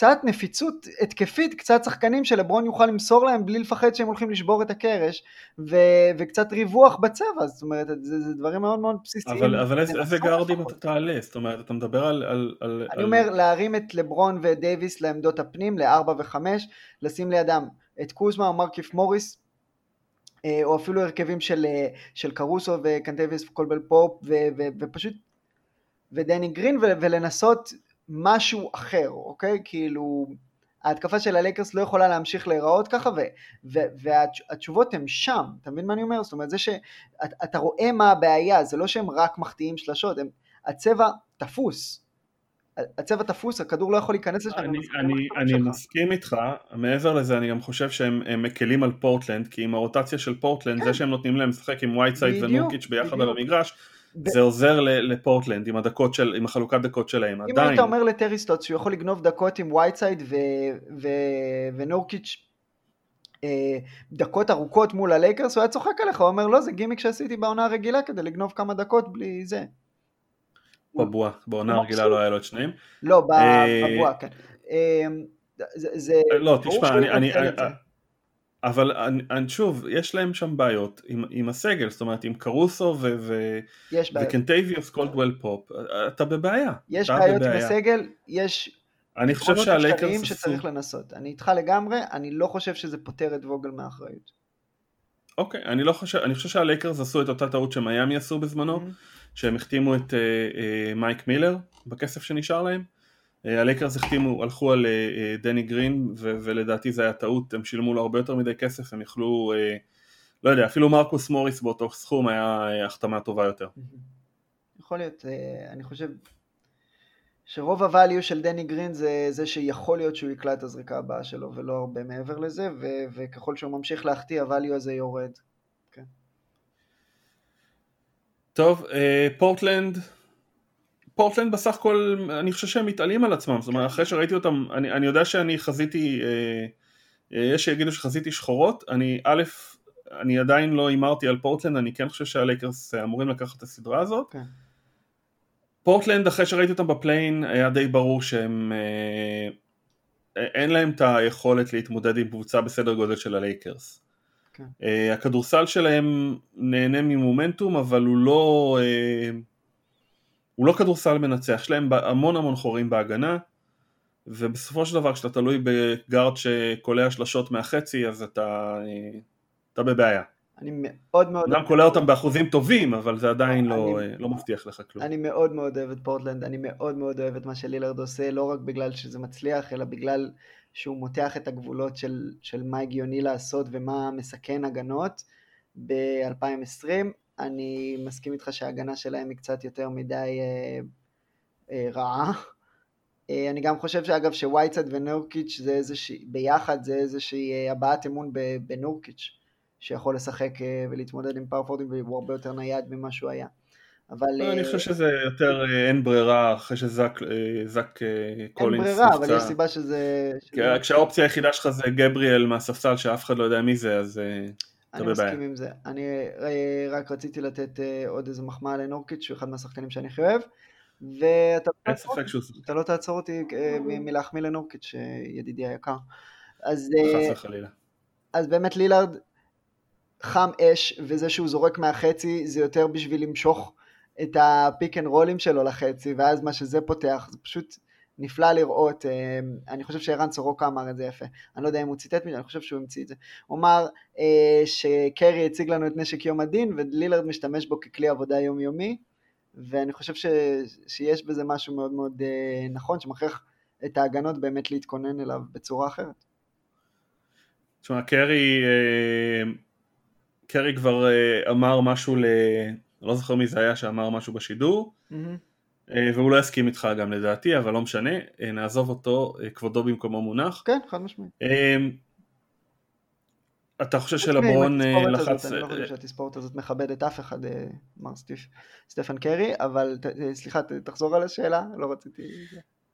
קצת נפיצות התקפית, קצת שחקנים שלברון יוכל למסור להם בלי לפחד שהם הולכים לשבור את הקרש, ו- וקצת ריווח בצבע, זאת אומרת, זה, זה דברים מאוד מאוד בסיסיים. אבל, אבל איזה, איזה גארדים אתה תעלה? זאת אומרת, אתה מדבר על... על, על אני על... אומר, להרים את לברון ודייוויס לעמדות הפנים, ל-4 ו-5, לשים לידם את קוזמה או מרקיף מוריס, אה, או אפילו הרכבים של, אה, של קרוסו וקנטביוס קולדוול פופ, ו- ו- ופשוט... ודני גרין, ולנסות משהו אחר, אוקיי? כאילו, ההתקפה של הלייקרס לא יכולה להמשיך להיראות ככה, ו, ו, והתשובות הן שם, אתה מבין מה אני אומר? זאת אומרת, זה שאתה רואה מה הבעיה, זה לא שהם רק מחטיאים שלשות, הם, הצבע תפוס. הצבע תפוס, הכדור לא יכול להיכנס לשם. אני, אני, אני מסכים איתך, מעבר לזה אני גם חושב שהם מקלים על פורטלנד, כי עם הרוטציה של פורטלנד, כן. זה שהם נותנים להם לשחק עם וייטסייד ונורקיץ' ביחד בדיוק. על המגרש, זה עוזר לפורטלנד עם הדקות של, עם החלוקת דקות שלהם, אם עדיין. אם אתה אומר לטרי סטוטס שהוא יכול לגנוב דקות עם וייטסייד ונורקיץ' אה, דקות ארוכות מול הלייקרס, הוא היה צוחק עליך, הוא אומר לא זה גימיק שעשיתי בעונה הרגילה כדי לגנוב כמה דקות בלי זה. בבועה, בעונה הרגילה לא היה לו את שניהם. לא, אה, בבועה, כן. אה, זה... לא, תשמע, אני... אבל אני, אני, שוב, יש להם שם בעיות עם, עם הסגל, זאת אומרת עם קרוסו ו, ו, וקנטייביוס קולדוול פופ, אתה בבעיה. יש אתה בעיות בבעיה. עם הסגל, יש... אני חושב שהלייקרס שצריך לנסות. אני איתך לגמרי, אני לא חושב שזה פותר את ווגל מהאחריות. אוקיי, אני לא חושב, אני חושב שהלייקרס עשו את אותה טעות שמיאמי עשו בזמנו, אמ-המ. שהם החתימו את אה, אה, מייק מילר בכסף שנשאר להם. אה, הלייקרס החתימו, הלכו על אה, דני גרין, ו- ולדעתי זה היה טעות, הם שילמו לו הרבה יותר מדי כסף, הם יכלו, לא יודע, אפילו מרקוס מוריס באותו סכום היה החתמה טובה יותר. Mm-hmm. יכול להיות, אני חושב שרוב הvalue של דני גרין זה זה שיכול להיות שהוא יקלע את הזריקה הבאה שלו ולא הרבה מעבר לזה ו- וככל שהוא ממשיך להחטיא הvalue הזה יורד. כן. טוב, אה, פורטלנד, פורטלנד בסך הכל אני חושב שהם מתעלים על עצמם, זאת אומרת אחרי שראיתי אותם, אני, אני יודע שאני חזיתי, אה, אה, יש שיגידו שחזיתי שחורות, אני א', אני עדיין לא הימרתי על פורטלנד, אני כן חושב שהלייקרס אמורים לקחת את הסדרה הזאת. כן. פורטלנד אחרי שראיתי אותם ב play-in היה די ברור שהם אה, אין להם את היכולת להתמודד עם קבוצה בסדר גודל של הלייקרס. כן. אה, הכדורסל שלהם נהנה ממומנטום אבל הוא לא אה, הוא לא כדורסל מנצח, יש להם המון המון חורים בהגנה ובסופו של דבר כשאתה תלוי בגארד שקולע שלשות מהחצי אז אתה, אתה בבעיה. אני מאוד מאוד... גם קולע אותם באחוזים טובים, אבל זה עדיין לא, אני, לא מבטיח לך כלום. אני מאוד מאוד אוהב את פורטלנד, אני מאוד מאוד אוהב את מה שלילרד עושה, לא רק בגלל שזה מצליח, אלא בגלל שהוא מותח את הגבולות של, של מה הגיוני לעשות ומה מסכן הגנות ב-2020. אני מסכים איתך שההגנה שלהם היא קצת יותר מדי אה, אה, רעה. אה, אני גם חושב שאגב שווייטסייד ונורקיץ' זה איזושהי, ביחד זה איזושהי אה, הבעת אמון בנורקיץ'. שיכול לשחק אה, ולהתמודד עם power forward ים והוא הרבה יותר נייד ממה שהוא היה. אבל... לא, אני אה, חושב שזה יותר אה, אין ברירה אחרי שזק קולינס אין ברירה, אבל יש סיבה שזה... כשהאופציה היחידה שלך זה גבריאל מהספסל שאף אחד לא יודע מי זה, אז בבעיה. אני מסכים עם זה. אני רק רציתי לתת עוד איזה מחמאה לנורקיץ' שהוא אחד מהשחקנים שאני הכי אוהב. ואתה לא תעצור אותי מלהחמיא לנורקיץ', ידידי היקר. אז, אז באמת לילארד חם אש, וזה שהוא זורק מהחצי זה יותר בשביל למשוך את ה pick and roll ים שלו לחצי, ואז מה שזה פותח, זה פשוט נפלא לראות, אה, אני חושב שערן סורוקה אמר את זה יפה, אני לא יודע אם הוא ציטט מזה, אני חושב שהוא המציא את זה. הוא אמר אה, שקרי הציג לנו את נשק יום הדין, ולילרד משתמש בו ככלי עבודה יומיומי, ואני חושב ש, שיש בזה משהו מאוד מאוד אה, נכון, שמכריח את ההגנות באמת להתכונן אליו בצורה אחרת. תשמע, קרי... אה... קרי כבר אמר משהו ל... לא זוכר מי זה היה שאמר משהו בשידור, mm-hmm. Uh, והוא לא יסכים איתך גם לדעתי, אבל לא משנה, uh, נעזוב אותו, uh, כבודו במקומו מונח. כן, חד משמעית. אתה חושב שלברון לחץ... אני לא חושב שהתספורת הזאת מכבדת אף אחד, מר סטפן קרי, אבל סליחה, תחזור על השאלה, לא רציתי...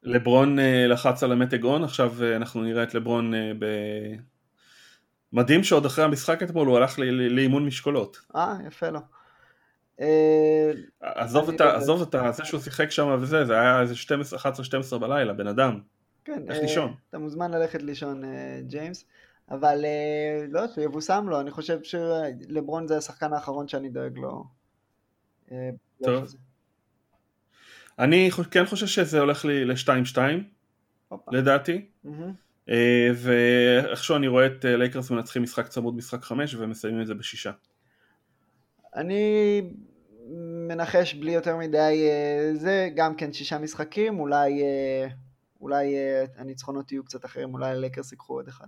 לברון לחץ על המתג און, עכשיו אנחנו נראה את לברון ב... מדהים שעוד אחרי המשחק אתמול הוא הלך לאימון משקולות. אה, יפה לו. אה, עזוב את, עזוב את זה שהוא שיחק שם וזה, זה היה איזה 11-12 בלילה, בן אדם. כן, איך לישון. אתה מוזמן ללכת לישון, אה, ג'יימס. אבל אה, לא, שיבושם לו, אני חושב שלברון זה השחקן האחרון שאני דואג לו. טוב. אני כן חושב שזה הולך לי ל-2-2, לדעתי. אה, ואיכשהו אני רואה את אה, לייקרס מנצחים משחק צמוד משחק חמש ומסיימים את זה בשישה. אני מנחש בלי יותר מדי אה, זה, גם כן שישה משחקים, אולי, אולי הניצחונות יהיו קצת אחרים, אולי הלייקרס ייקחו עוד אחד.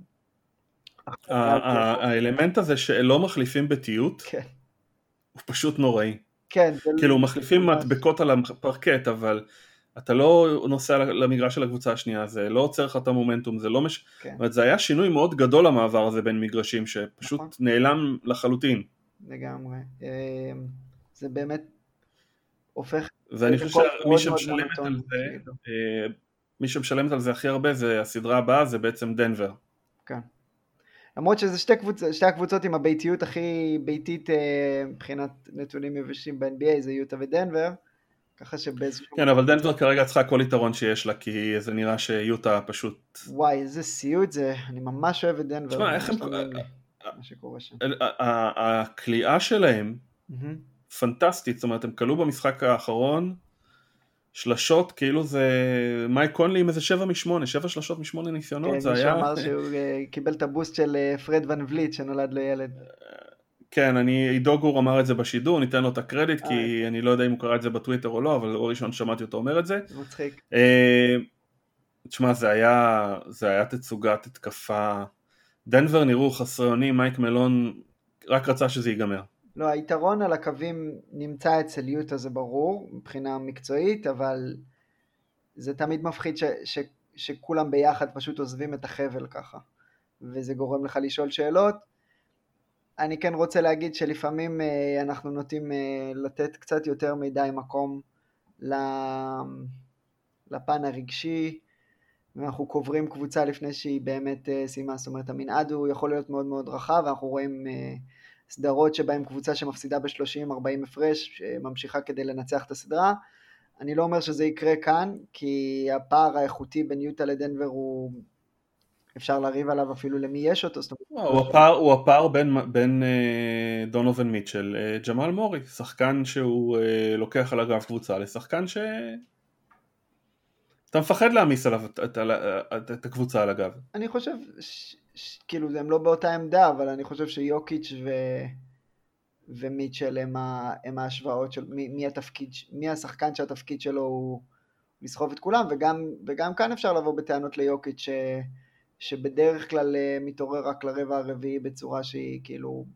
האלמנט הזה שלא מחליפים בתיות, כן. הוא פשוט נוראי. כן. כאילו מחליפים מדבקות על הפרקט, אבל אתה לא נוסע למגרש של הקבוצה השנייה, זה לא עוצר לך את המומנטום, זה לא מש... כן. זאת אומרת, זה היה שינוי מאוד גדול המעבר הזה בין מגרשים, שפשוט נכון. נעלם לחלוטין. לגמרי. אמ, זה באמת הופך... ואני חושב שמי שמשלמת על זה, כאילו. אה, מי שמשלמת על זה הכי הרבה זה הסדרה הבאה, זה בעצם דנבר. כן. למרות שזה שתי, קבוצ... שתי הקבוצות עם הביתיות הכי ביתית אה, מבחינת נתונים יבשים ב-NBA, זה יוטה ודנבר. ככה שבאיזשהו... כן, אבל דנבר כרגע צריכה כל יתרון שיש לה, כי זה נראה שיוטה פשוט... וואי, איזה סיוט זה, אני ממש אוהב את דנבר. תשמע, איך הם... מה שקורה שם. הכלייה שלהם פנטסטית, זאת אומרת, הם כלו במשחק האחרון שלשות, כאילו זה מייק קונלי עם איזה שבע משמונה, שבע שלשות משמונה ניסיונות, כן, זה היה... כן, מישהו אמר שהוא אה, קיבל את הבוסט של אה, פרד ון וליט שנולד לו ילד. כן, אני, עידו גור אמר את זה בשידור, ניתן לו את הקרדיט, כי אוקיי. אני לא יודע אם הוא קרא את זה בטוויטר או לא, אבל הוא ראשון שמעתי אותו אומר את זה. מצחיק. תשמע, זה היה, זה היה תצוגת התקפה. דנבר נראו חסרי אונים, מייק מלון רק רצה שזה ייגמר. לא, היתרון על הקווים נמצא אצל יוטה זה ברור, מבחינה מקצועית, אבל זה תמיד מפחיד ש, ש, שכולם ביחד פשוט עוזבים את החבל ככה, וזה גורם לך לשאול שאלות. אני כן רוצה להגיד שלפעמים אה, אנחנו נוטים אה, לתת קצת יותר מדי מקום לפן הרגשי, ואנחנו קוברים קבוצה לפני שהיא באמת אה, סיימה, זאת אומרת המנעד הוא יכול להיות מאוד מאוד רחב, ואנחנו רואים סדרות שבהן קבוצה שמפסידה ב-30-40 הפרש ממשיכה כדי לנצח את הסדרה. אני לא אומר שזה יקרה כאן, כי הפער האיכותי בין יוטה לדנבר הוא... אפשר לריב עליו אפילו למי יש אותו. לא, הוא הפער, הוא הפער בין, בין אה, דונובין מיטשל, אה, ג'מאל מורי, שחקן שהוא אה, לוקח על הגב קבוצה לשחקן ש... אתה מפחד להעמיס עליו את, את, את, את הקבוצה על הגב. אני חושב, ש, ש, כאילו הם לא באותה עמדה, אבל אני חושב שיוקיץ' ו... ומיטשל הם, ה, הם ההשוואות של מי, מי התפקיד, מי השחקן שהתפקיד שלו הוא לסחוב את כולם, וגם, וגם כאן אפשר לבוא בטענות ליוקיץ' ש, שבדרך כלל אה, מתעורר רק לרבע הרביעי בצורה שהיא כאילו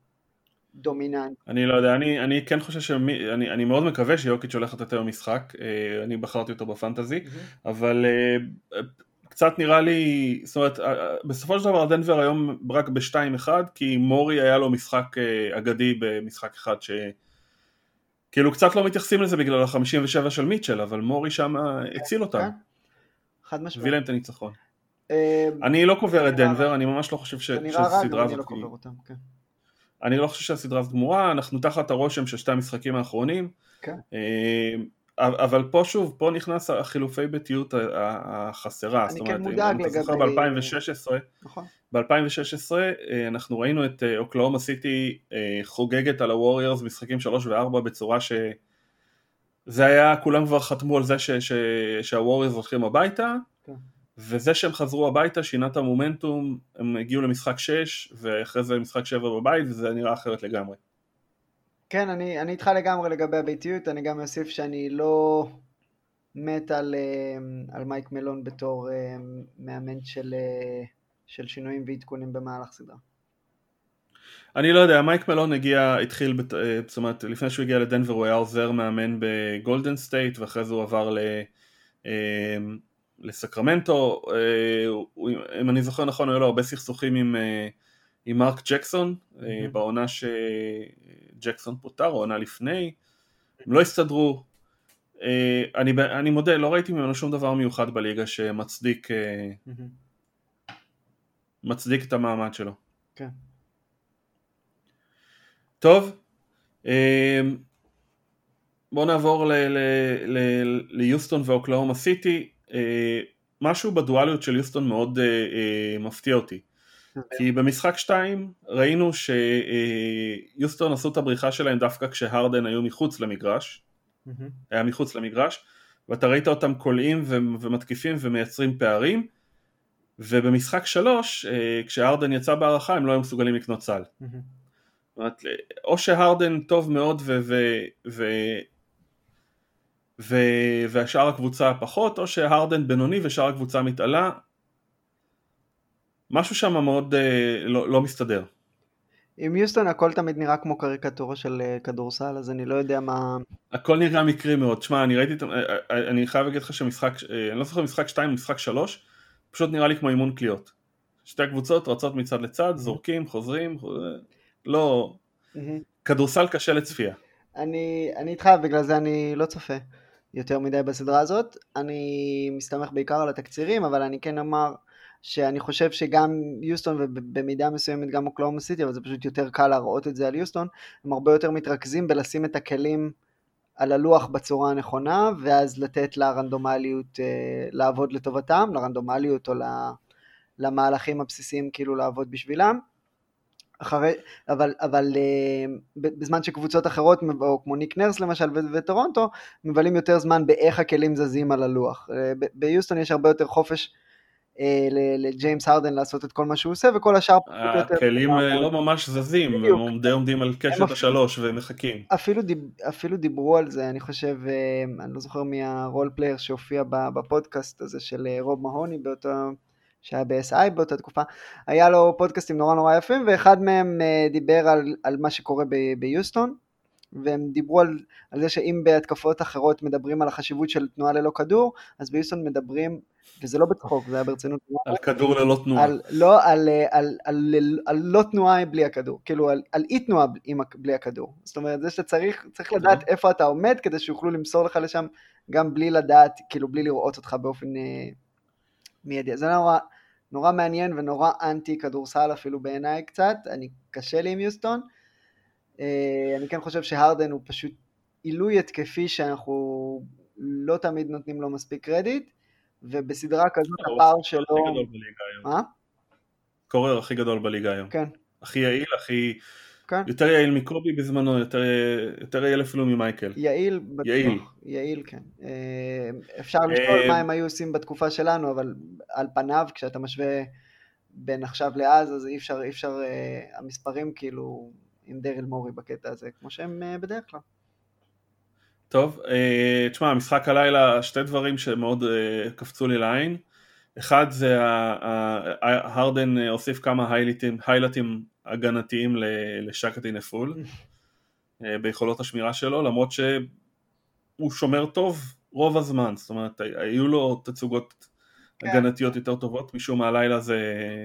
דומיננט. אני לא יודע, אני, אני כן חושב שאני אני, אני מאוד מקווה שיוקיץ' הולך לתת היום משחק, אה, אני בחרתי אותו בפנטזי, mm-hmm. אבל אה, קצת נראה לי, זאת אומרת, בסופו של דבר דנבר היום רק ב-2-1, כי מורי היה לו משחק אגדי במשחק אחד ש... כאילו קצת לא מתייחסים לזה בגלל ה-57 של מיטשל, אבל מורי שם הציל אותם. חד משמעית. הביא להם את הניצחון. אני לא קובר את דנבר, אני ממש לא חושב שהסדרה הזאת... כן. אני לא חושב שהסדרה הזאת גמורה, אנחנו תחת הרושם של שתי המשחקים האחרונים. כן. אבל פה שוב, פה נכנס החילופי ביתיות החסרה. אני כן מודאג לגבי... אתה זוכר ב-2016, נכון. ב-2016 אנחנו ראינו את אוקלאומה סיטי חוגגת על הווריורס משחקים 3 ו-4 בצורה ש... זה היה, כולם כבר חתמו על זה שהווריורס הולכים הביתה. וזה שהם חזרו הביתה שינה את המומנטום, הם הגיעו למשחק 6 ואחרי זה למשחק 7 בבית וזה נראה אחרת לגמרי. כן, אני, אני איתך לגמרי לגבי הביתיות, אני גם אוסיף שאני לא מת על, אה, על מייק מלון בתור אה, מאמן של, אה, של שינויים ועדכונים במהלך סדרה. אני לא יודע, מייק מלון הגיע, התחיל, זאת אומרת, לפני שהוא הגיע לדנבר הוא היה עוזר מאמן בגולדן סטייט ואחרי זה הוא עבר ל... לסקרמנטו, אם אני זוכר נכון היו לו הרבה סכסוכים עם, עם מרק ג'קסון mm-hmm. בעונה שג'קסון פוטר, או עונה לפני, הם לא הסתדרו, אני, אני מודה, לא ראיתי ממנו שום דבר מיוחד בליגה שמצדיק mm-hmm. מצדיק את המעמד שלו. כן. טוב, בואו נעבור ליוסטון ואוקלאומה סיטי. אה, משהו בדואליות של יוסטון מאוד אה, אה, מפתיע אותי. אוקיי. כי במשחק 2 ראינו שיוסטון עשו את הבריחה שלהם דווקא כשהרדן היו מחוץ למגרש, היה מחוץ למגרש, ואתה ראית אותם קולעים ומתקיפים ומייצרים פערים, ובמשחק 3, כשהרדן יצא בהערכה הם לא היו מסוגלים לקנות סל. או שהרדן טוב מאוד ו- ו- ו- והשאר הקבוצה פחות, או שהרדן בינוני ושאר הקבוצה מתעלה. משהו שם מאוד אה, לא, לא מסתדר. עם יוסטון הכל תמיד נראה כמו קריקטורה של אה, כדורסל, אז אני לא יודע מה... הכל נראה מקרי מאוד. שמע, אני ראיתי, אה, אה, אני חייב להגיד לך שמשחק, אני לא זוכר משחק 2 משחק 3, פשוט נראה לי כמו אימון קליעות. שתי הקבוצות רצות מצד לצד, זורקים, חוזרים, לא... כדורסל קשה לצפייה. אני, אני איתך, בגלל זה אני לא צופה. יותר מדי בסדרה הזאת. אני מסתמך בעיקר על התקצירים, אבל אני כן אומר שאני חושב שגם יוסטון ובמידה מסוימת גם אוקלאומה סיטי, אבל זה פשוט יותר קל להראות את זה על יוסטון, הם הרבה יותר מתרכזים בלשים את הכלים על הלוח בצורה הנכונה, ואז לתת לרנדומליות אה, לעבוד לטובתם, לרנדומליות או למהלכים הבסיסיים כאילו לעבוד בשבילם. אחרי, אבל, אבל בזמן שקבוצות אחרות, או כמו ניק נרס למשל וטורונטו, מבלים יותר זמן באיך הכלים זזים על הלוח. ביוסטון יש הרבה יותר חופש אה, לג'יימס הרדן לעשות את כל מה שהוא עושה וכל השאר הכלים אה, לא ממש זזים, הם די עומדים על קשת השלוש ומחכים. אפילו, דיב, אפילו דיברו על זה, אני חושב, אה, אני לא זוכר מי ה role player שהופיע בפודקאסט הזה של רוב מהוני באותו, שהיה ב-SI באותה תקופה, היה לו פודקאסטים נורא נורא יפים ואחד מהם דיבר על, על מה שקורה ביוסטון והם דיברו על, על זה שאם בהתקפות אחרות מדברים על החשיבות של תנועה ללא כדור, אז ביוסטון מדברים וזה לא בצחוק, זה היה ברצינות. על כדור ללא תנועה. על, לא, על, על, על, על, על לא תנועה בלי הכדור, כאילו על, על אי תנועה בלי הכדור. זאת אומרת, זה שאתה צריך, צריך לדעת איפה אתה עומד כדי שיוכלו למסור לך לשם, גם בלי לדעת, כאילו בלי לראות אותך באופן אה, מיידי. זה נורא, נורא מעניין ונורא אנטי כדורסל אפילו בעיניי קצת, אני קשה לי עם יוסטון. אה, אני כן חושב שהרדן הוא פשוט עילוי התקפי שאנחנו לא תמיד נותנים לו מספיק קרדיט. ובסדרה כזאת הפער שלו... מה? קורר הכי גדול בליגה היום. כן. הכי יעיל, הכי... כן. יותר יעיל מקובי בזמנו, יותר, יותר יעיל אפילו ממייקל. יעיל, בטוח. יעיל. יעיל, כן. אה, אפשר לשאול אה, מה הם היו עושים בתקופה שלנו, אבל על פניו, כשאתה משווה בין עכשיו לאז, אז אי אפשר, אי אפשר, אה, המספרים כאילו עם דריל מורי בקטע הזה, כמו שהם בדרך כלל. טוב, תשמע, המשחק הלילה, שתי דברים שמאוד קפצו לי לעין. אחד זה הרדן אה, הוסיף כמה היילטים, היילטים הגנתיים לשקטי נפול ביכולות השמירה שלו, למרות שהוא שומר טוב רוב הזמן, זאת אומרת, היו לו תצוגות כן. הגנתיות יותר טובות, משום מה הלילה זה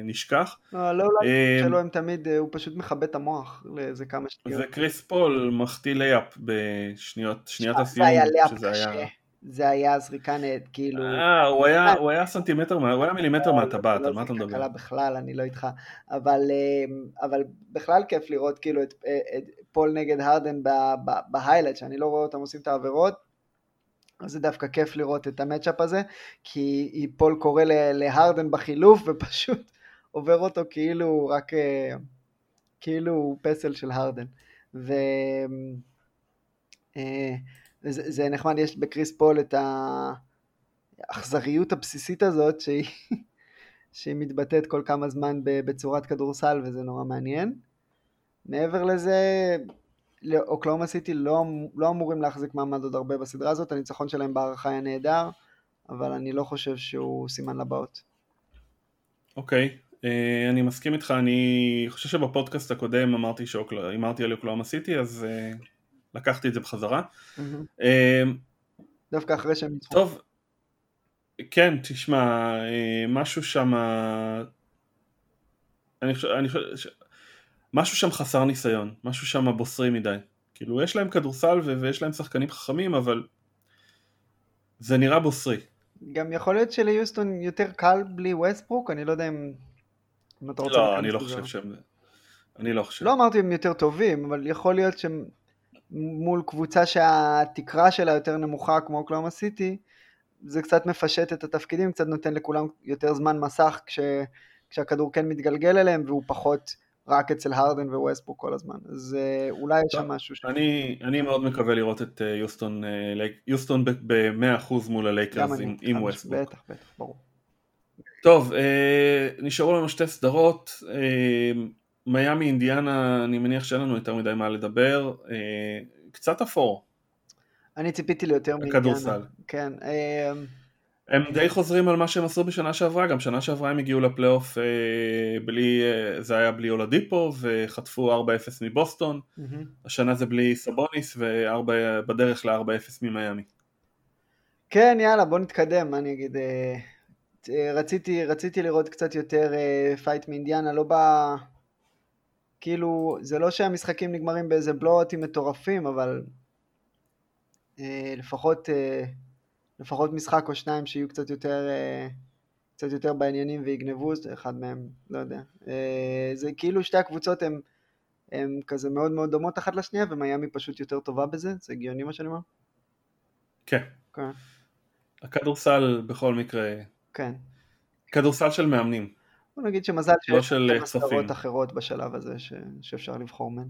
נשכח. לא, לא, לא, שלו הם תמיד, הוא פשוט מכבה את המוח לאיזה כמה שניות. זה קריס פול מחטיא layup בשניות, שניית הסיום. זה היה layup קשה. זה היה זריקה נהד, כאילו... אה, הוא היה, הוא היה סנטימטר, הוא היה מילימטר לא, מהטבעת, לא על מה אתה מדבר? לא בכלל, אני לא איתך. אבל, אבל בכלל כיף לראות כאילו את, את פול נגד הרדן ב highlight, שאני לא רואה אותם עושים את העבירות. אז זה דווקא כיף לראות את ה matchup הזה, כי פול קורא להרדן בחילוף ופשוט עובר אותו כאילו רק, אה, כאילו הוא פסל של הרדן. ו... זה, זה נחמד, יש בקריס פול את האכזריות הבסיסית הזאת שהיא, שהיא מתבטאת כל כמה זמן בצורת כדורסל וזה נורא מעניין. מעבר לזה, אוקלאומה סיטי לא, לא אמורים להחזיק מעמד עוד הרבה בסדרה הזאת, הניצחון שלהם בהערכה היה נהדר, אבל אני לא חושב שהוא סימן לבאות. אוקיי, okay. אה, uh, אני מסכים איתך, אני חושב שבפודקאסט הקודם אמרתי שהימרתי על אוקלאומה סיטי, אז uh, לקחתי את זה בחזרה. Mm-hmm. Uh, דווקא אחרי שהם ניצחו. טוב, כן, תשמע, משהו שם... אני חושב, אני חושב, משהו שם חסר ניסיון, משהו שם בוסרי מדי. כאילו יש להם כדורסל ו- ויש להם שחקנים חכמים, אבל זה נראה בוסרי. גם יכול להיות שליוסטון יותר קל בלי ווסטברוק, אני לא יודע אם, אם אתה רוצה... לא, אני לא חושב שהם... אני לא חושב. לא אמרתי הם יותר טובים, אבל יכול להיות שהם מול קבוצה שהתקרה שלה יותר נמוכה כמו אוקלהומה סיטי, זה קצת מפשט את התפקידים, קצת נותן לכולם יותר זמן מסך כש, כשהכדור כן מתגלגל אליהם והוא פחות רק אצל הרדן וווסטברוק כל הזמן, אז אה, אולי יש שם משהו ש... אני, אני מאוד מקווה לראות את אה, יוסטון, אה, יוסטון ב-100% מול הלייקרס עם, עם ווסטברוק. בטח, בטח, ברור. טוב, נשארו לנו שתי סדרות, מיאמי אינדיאנה, אני מניח שאין לנו יותר מדי מה לדבר, קצת אפור. אני ציפיתי ליותר מאינדיאנה. כדורסל. כן. הם די חוזרים על מה שהם עשו בשנה שעברה, גם שנה שעברה הם הגיעו לפלייאוף אה, בלי, אה, זה היה בלי אולדיפו וחטפו 4-0 מבוסטון, mm-hmm. השנה זה בלי סבוניס ובדרך ל-4-0 ממיאמי. כן יאללה בוא נתקדם, מה אני אגיד, אה, אה, רציתי, רציתי לראות קצת יותר אה, fight מאינדיאנה, לא ב... כאילו, זה לא שהמשחקים נגמרים באיזה blowout ים מטורפים, אבל אה, לפחות... אה, לפחות משחק או שניים שיהיו קצת יותר, אה, קצת יותר בעניינים ויגנבו, אחד מהם, לא יודע. אה, זה כאילו שתי הקבוצות הן הן כזה מאוד מאוד דומות אחת לשנייה, ומיאמי פשוט יותר טובה בזה, זה הגיוני מה שאני אומר? כן. כן. הכדורסל בכל מקרה, כן. כדורסל של מאמנים. בוא נגיד שמזל לא של כספים. אחרות בשלב הזה ש... שאפשר לבחור מהן.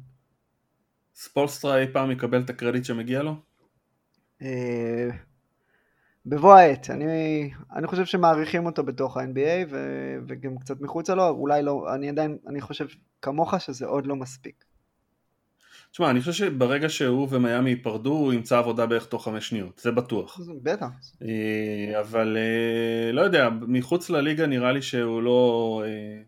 ספולסטרה אי פעם יקבל את הקרדיט שמגיע לו? אה, בבוא העת, אני, אני חושב שמעריכים אותו בתוך ה-NBA ו, וגם קצת מחוצה לו, אולי לא, אני עדיין, אני חושב כמוך שזה עוד לא מספיק. תשמע, אני חושב שברגע שהוא ומיאמי ייפרדו, הוא ימצא עבודה בערך תוך חמש שניות, זה בטוח. בטח. אה, אבל אה, לא יודע, מחוץ לליגה נראה לי שהוא לא... אה,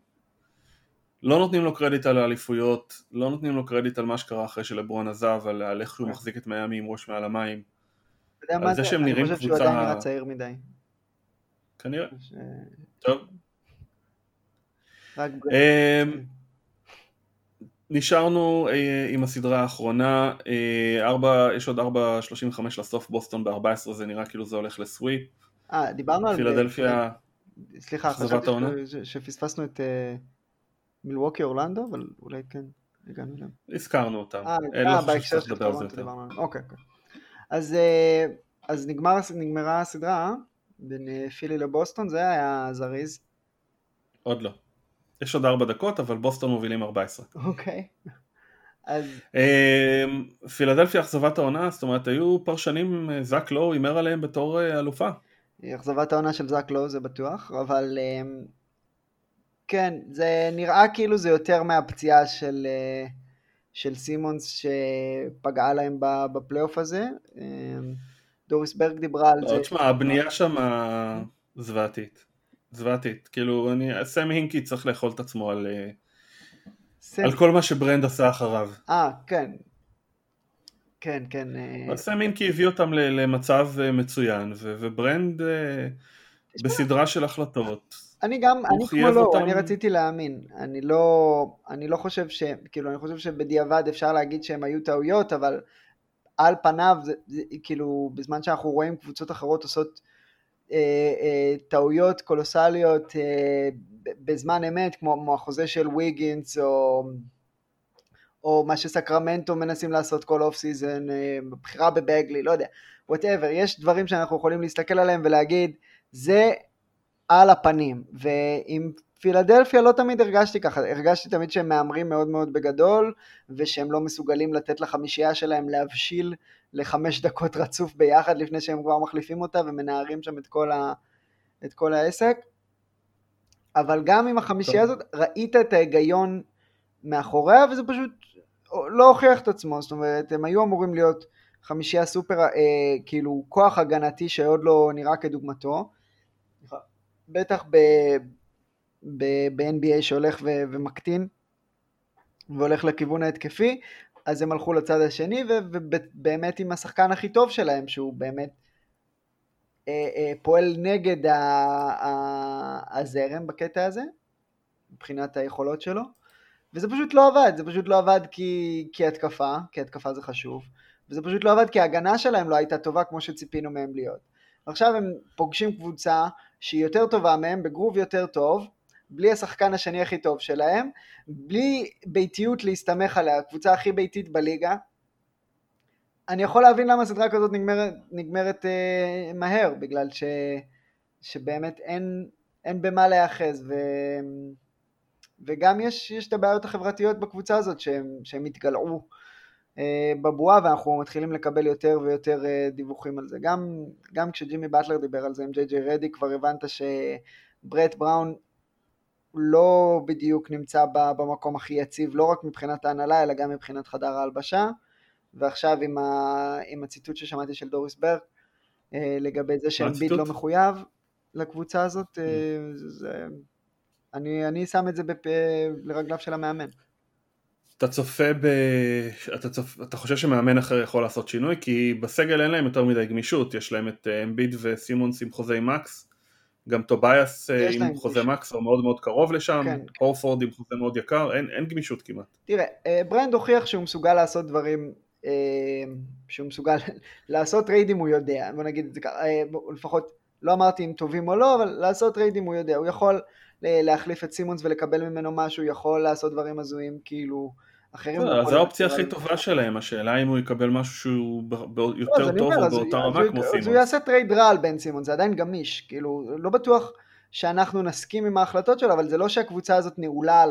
לא נותנים לו קרדיט על האליפויות, לא נותנים לו קרדיט על מה שקרה אחרי שלברון עזב, על, על איך שהוא. מחזיק את מיאמי עם ראש מעל המים. על זה שהם נראים קבוצה... אני חושב שהוא עדיין נראה צעיר מדי. כנראה. ש... טוב. רק... נשארנו אה, עם הסדרה האחרונה, אה, ארבע, יש עוד 4.35 לסוף בוסטון ב-14, זה נראה כאילו זה הולך לסוויפ. אה, דיברנו על... פילדלפיה, סליחה, חשבתי שפספסנו את אה, מילווקי אורלנדו, אבל אולי כן הגענו אליהם. הזכרנו אותם. אה, אה לא בהקשר של טורונטו דיברנו עליהם. אוקיי, אוקיי. אז, אה, אז נגמר, נגמרה הסדרה בין פילי לבוסטון, זה היה זריז. עוד לא. יש עוד ארבע דקות, אבל בוסטון מובילים 14. אוקיי. אז... אמ, פילדלפיה אכזבת העונה, זאת אומרת היו פרשנים, אה, זאק לואו הימר עליהם בתור אה, אלופה. אכזבת העונה של זאק לואו זה בטוח, אבל אמ, כן, זה נראה כאילו זה יותר מהפציעה של, אה, של סימונס שפגעה להם בפלייאוף הזה. אמ, דוריס ברק דיברה על לא, זה. תשמע, הבנייה שם זוועתית. זוועתית, כאילו אני, סם הינקי צריך לאכול את עצמו על, אה, סם... על כל מה שברנד עשה אחריו. אה, כן. כן, כן. אה, סם הינקי הביא אותם למצב אה, מצוין, ו- וברנד בסדרה של החלטות. אני גם, אני כמו לא, אותם... אני רציתי להאמין. אני לא, אני לא חושב ש... כאילו, אני חושב שבדיעבד אפשר להגיד שהם היו טעויות, אבל על פניו, זה, זה, כאילו, בזמן שאנחנו רואים קבוצות אחרות עושות אה, אה, טעויות colossal יות אה, בזמן אמת, כמו, כמו החוזה של ויגינס, או, או מה שסקרמנטו מנסים לעשות כל off season, בחירה בבאגלי, לא יודע, whatever, יש דברים שאנחנו יכולים להסתכל עליהם ולהגיד, זה על הפנים, ועם פילדלפיה לא תמיד הרגשתי ככה, הרגשתי תמיד שהם מהמרים מאוד מאוד בגדול, ושהם לא מסוגלים לתת לחמישייה שלהם להבשיל לחמש דקות רצוף ביחד לפני שהם כבר מחליפים אותה ומנערים שם את כל, ה, את כל העסק. אבל גם עם החמישייה הזאת ראית את ההיגיון מאחוריה וזה פשוט לא הוכיח את עצמו, זאת אומרת הם היו אמורים להיות חמישייה סופר, אה, כאילו כוח הגנתי שעוד לא נראה כדוגמתו, בטח ב-NBA שהולך ו- ומקטין והולך לכיוון ההתקפי, אז הם הלכו לצד השני, ובאמת עם השחקן הכי טוב שלהם, שהוא באמת אה, אה, פועל נגד ה, ה, הזרם בקטע הזה, מבחינת היכולות שלו, וזה פשוט לא עבד, זה פשוט לא עבד כי, כי התקפה, כי התקפה זה חשוב, וזה פשוט לא עבד כי ההגנה שלהם לא הייתה טובה כמו שציפינו מהם להיות. עכשיו הם פוגשים קבוצה שהיא יותר טובה מהם, בגרוב יותר טוב, בלי השחקן השני הכי טוב שלהם, בלי ביתיות להסתמך עליה, הקבוצה הכי ביתית בליגה. אני יכול להבין למה סדרה כזאת נגמרת, נגמרת אה, מהר, בגלל ש, שבאמת אין, אין במה להיאחז, וגם יש, יש את הבעיות החברתיות בקבוצה הזאת שהם, שהם התגלעו אה, בבועה ואנחנו מתחילים לקבל יותר ויותר אה, דיווחים על זה. גם, גם כשג'ימי באטלר דיבר על זה עם ג'יי ג'יי רדי כבר הבנת שברט בראון לא בדיוק נמצא במקום הכי יציב, לא רק מבחינת ההנהלה, אלא גם מבחינת חדר ההלבשה. ועכשיו עם, ה, עם הציטוט ששמעתי של דוריס ברק, אה, לגבי זה שאמביט לא מחויב לקבוצה הזאת, mm. זה, אני, אני שם את זה בפ... לרגליו של המאמן. אתה צופה ב... אתה, צופ... אתה חושב שמאמן אחר יכול לעשות שינוי? כי בסגל אין להם יותר מדי גמישות, יש להם את אמביד וסימונס עם חוזי מקס, גם טוביאס אה, עם חוזה מקס הוא מאוד מאוד קרוב לשם, כן. הורפורד עם חוזה מאוד יקר, אין, אין גמישות כמעט. תראה, אה, ברנד הוכיח שהוא מסוגל לעשות דברים, אה, שהוא מסוגל לעשות טריידים הוא יודע, בוא נגיד את זה ככה, לפחות לא אמרתי אם טובים או לא, אבל לעשות טריידים הוא יודע, הוא יכול להחליף את סימונס ולקבל ממנו משהו, יכול לעשות דברים הזויים כאילו אחרים. זו האופציה הכי טובה שלהם, השאלה אם הוא יקבל משהו שהוא יותר טוב או באותה רמה כמו סימונס. אז הוא יעשה טרייד רע על בן סימונס, זה עדיין גמיש, כאילו לא בטוח, שאנחנו נסכים עם ההחלטות שלו, אבל זה לא שהקבוצה הזאת נעולה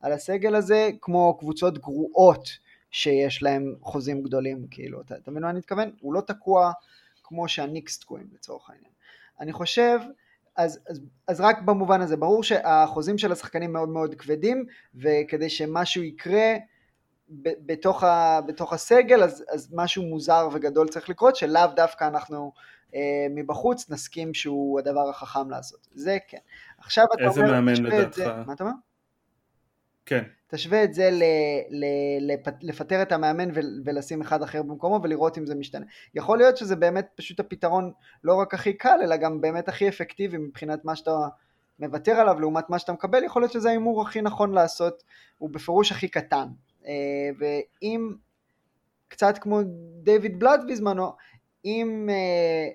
על, הסגל הזה כמו קבוצות גרועות שיש להם חוזים גדולים, כאילו, אתה, מבין מה אני מתכוון? הוא לא תקוע כמו שהניקס תקועים לצורך העניין. אני חושב, אז, אז, אז רק במובן הזה, ברור שהחוזים של השחקנים מאוד מאוד כבדים, וכדי שמשהו יקרה בתוך, ה, בתוך הסגל, אז, אז משהו מוזר וגדול צריך לקרות, שלאו דווקא אנחנו אה, מבחוץ נסכים שהוא הדבר החכם לעשות. זה כן. עכשיו אתה אומר... איזה מאמן לדעתך? מה אתה אומר? כן. תשווה את זה ל, ל, לפ, לפטר את המאמן ולשים אחד אחר במקומו ולראות אם זה משתנה. יכול להיות שזה באמת פשוט הפתרון לא רק הכי קל, אלא גם באמת הכי אפקטיבי מבחינת מה שאתה מוותר עליו לעומת מה שאתה מקבל, יכול להיות שזה ההימור הכי נכון לעשות, הוא בפירוש הכי קטן. אה, ואם, קצת כמו דיוויד בלאט בזמנו, אם, אה,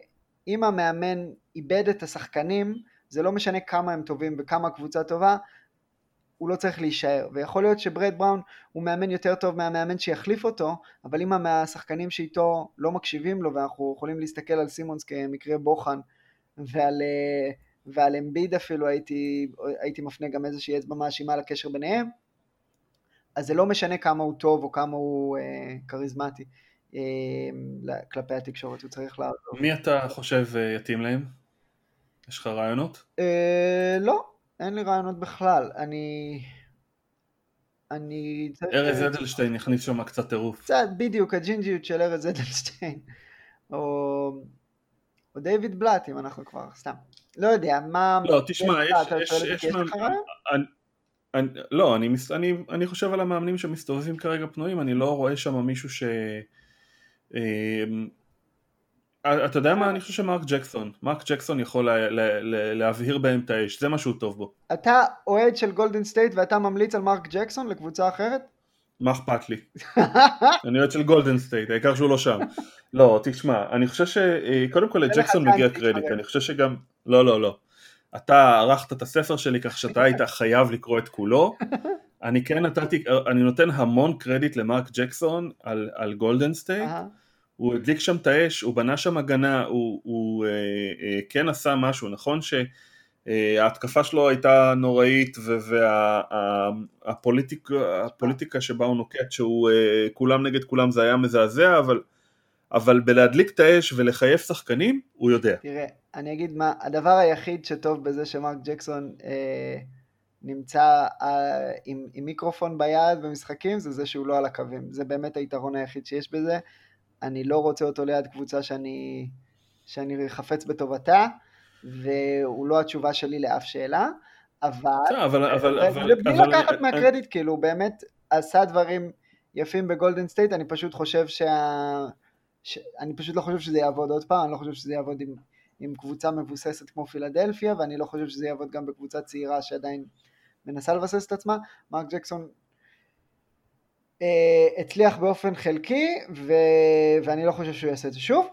אם המאמן איבד את השחקנים, זה לא משנה כמה הם טובים וכמה הקבוצה טובה, הוא לא צריך להישאר, ויכול להיות שברד בראון הוא מאמן יותר טוב מהמאמן שיחליף אותו, אבל אם השחקנים שאיתו לא מקשיבים לו, ואנחנו יכולים להסתכל על סימונס כמקרה בוחן, ועל, אה, ועל אמביד אפילו הייתי, הייתי מפנה גם איזושהי אצבע מאשימה לקשר ביניהם, אז זה לא משנה כמה הוא טוב או כמה הוא אה, כריזמטי אה, כלפי התקשורת, הוא צריך לעזור. מי אתה חושב אה, יתאים להם? יש לך רעיונות? אה, לא, אין לי רעיונות בכלל, אני... אני... ארז אדלשטיין יכניס שם קצת טירוף. קצת, בדיוק, הג'ינג'יות של ארז אדלשטיין. או... או דיוויד בלאט, אם אנחנו כבר, סתם. לא יודע, מה... לא, תשמע, יש... יש, יש, יש אני, לא, אני, אני, אני חושב על המאמנים שמסתובבים כרגע פנויים, אני לא רואה שם מישהו ש... אה, אתה יודע מה? אני חושב שמרק ג'קסון, מרק ג'קסון יכול לה, לה, לה, להבהיר בהם את האש, זה מה שהוא טוב בו. אתה אוהד של גולדן סטייט ואתה ממליץ על מרק ג'קסון לקבוצה אחרת? מה אכפת לי? אני אוהד של גולדן סטייט, העיקר שהוא לא שם. לא, תשמע, אני חושב שקודם כל לג'קסון מגיע קרדיט, אני חושב שגם... לא, לא, לא. אתה ערכת את הספר שלי כך שאתה היית חייב לקרוא את כולו. אני כן נתתי, אני נותן המון קרדיט למרק ג'קסון על, על גולדן סטייט. הוא הדליק שם את האש, הוא בנה שם הגנה, הוא, הוא אה, אה, כן עשה משהו, נכון שההתקפה שלו הייתה נוראית והפוליטיקה שבה הוא נוקט, שהוא אה, כולם נגד כולם זה היה מזעזע, אבל, אבל בלהדליק את האש ולחייב שחקנים, הוא יודע. תראה, אני אגיד מה, הדבר היחיד שטוב בזה שמרק ג'קסון אה, נמצא אה, עם, עם מיקרופון ביד במשחקים, זה זה שהוא לא על הקווים. זה באמת היתרון היחיד שיש בזה. אני לא רוצה אותו ליד קבוצה שאני, שאני חפץ בטובתה, והוא לא התשובה שלי לאף שאלה, אבל... אבל... אבל... אבל... בלי לקחת מהקרדיט, כאילו, הוא באמת עשה דברים יפים בגולדן סטייט, אני פשוט חושב שה... ש... אני פשוט לא חושב שזה יעבוד עוד פעם, אני לא חושב שזה יעבוד עם, עם קבוצה מבוססת כמו פילדלפיה, ואני לא חושב שזה יעבוד גם בקבוצה צעירה שעדיין מנסה לבסס את עצמה. מרק ג'קסון אה, הצליח באופן חלקי, ו... ואני לא חושב שהוא יעשה את זה שוב.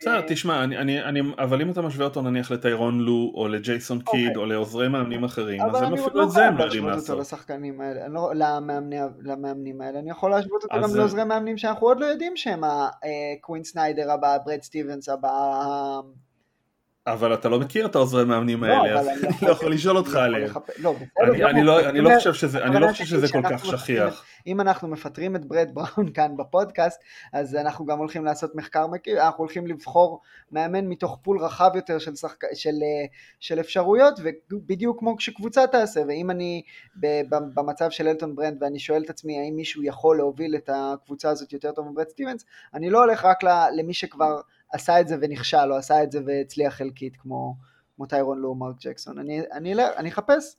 בסדר, אה, תשמע, אני, אני, אני, אבל אם אתה משווה אותו נניח לטיירון לו, או לג'ייסון קיד, אוקיי. או לעוזרי מאמנים אחרים, אז הם אפילו את זה הם לא יודעים לעשות. אבל אני לא יכול להשוות אותו לשחקנים האלה, לא, למאמני, למאמנים האלה, אני יכול להשוות אותו גם לעוזרי מאמנים שאנחנו עוד לא יודעים שהם הקווין אה, סניידר הבא, ברד סטיבנס הבא, אבל אתה לא מכיר את העוזרי מאמנים לא, האלה, אז אני לא יכול לשאול אותך עליהם. אני לא, לא חושב שזה כל כך שכיח. אם אנחנו מפטרים את ברד בראון כאן בפודקאסט, אז אנחנו גם הולכים לעשות מחקר מקיף, אנחנו הולכים לבחור מאמן מתוך pool רחב יותר של, שחק... של, של אפשרויות, ובדיוק כמו שקבוצה תעשה, ואם אני במצב של אלטון ברנד ואני שואל את עצמי האם מישהו יכול להוביל את הקבוצה הזאת יותר טוב מברד סטיבנס, אני לא הולך רק למי שכבר... עשה את זה ונכשל, או עשה את זה והצליח חלקית, כמו, כמו טיירון לו מרק ג'קסון. אני, אני, אני אחפש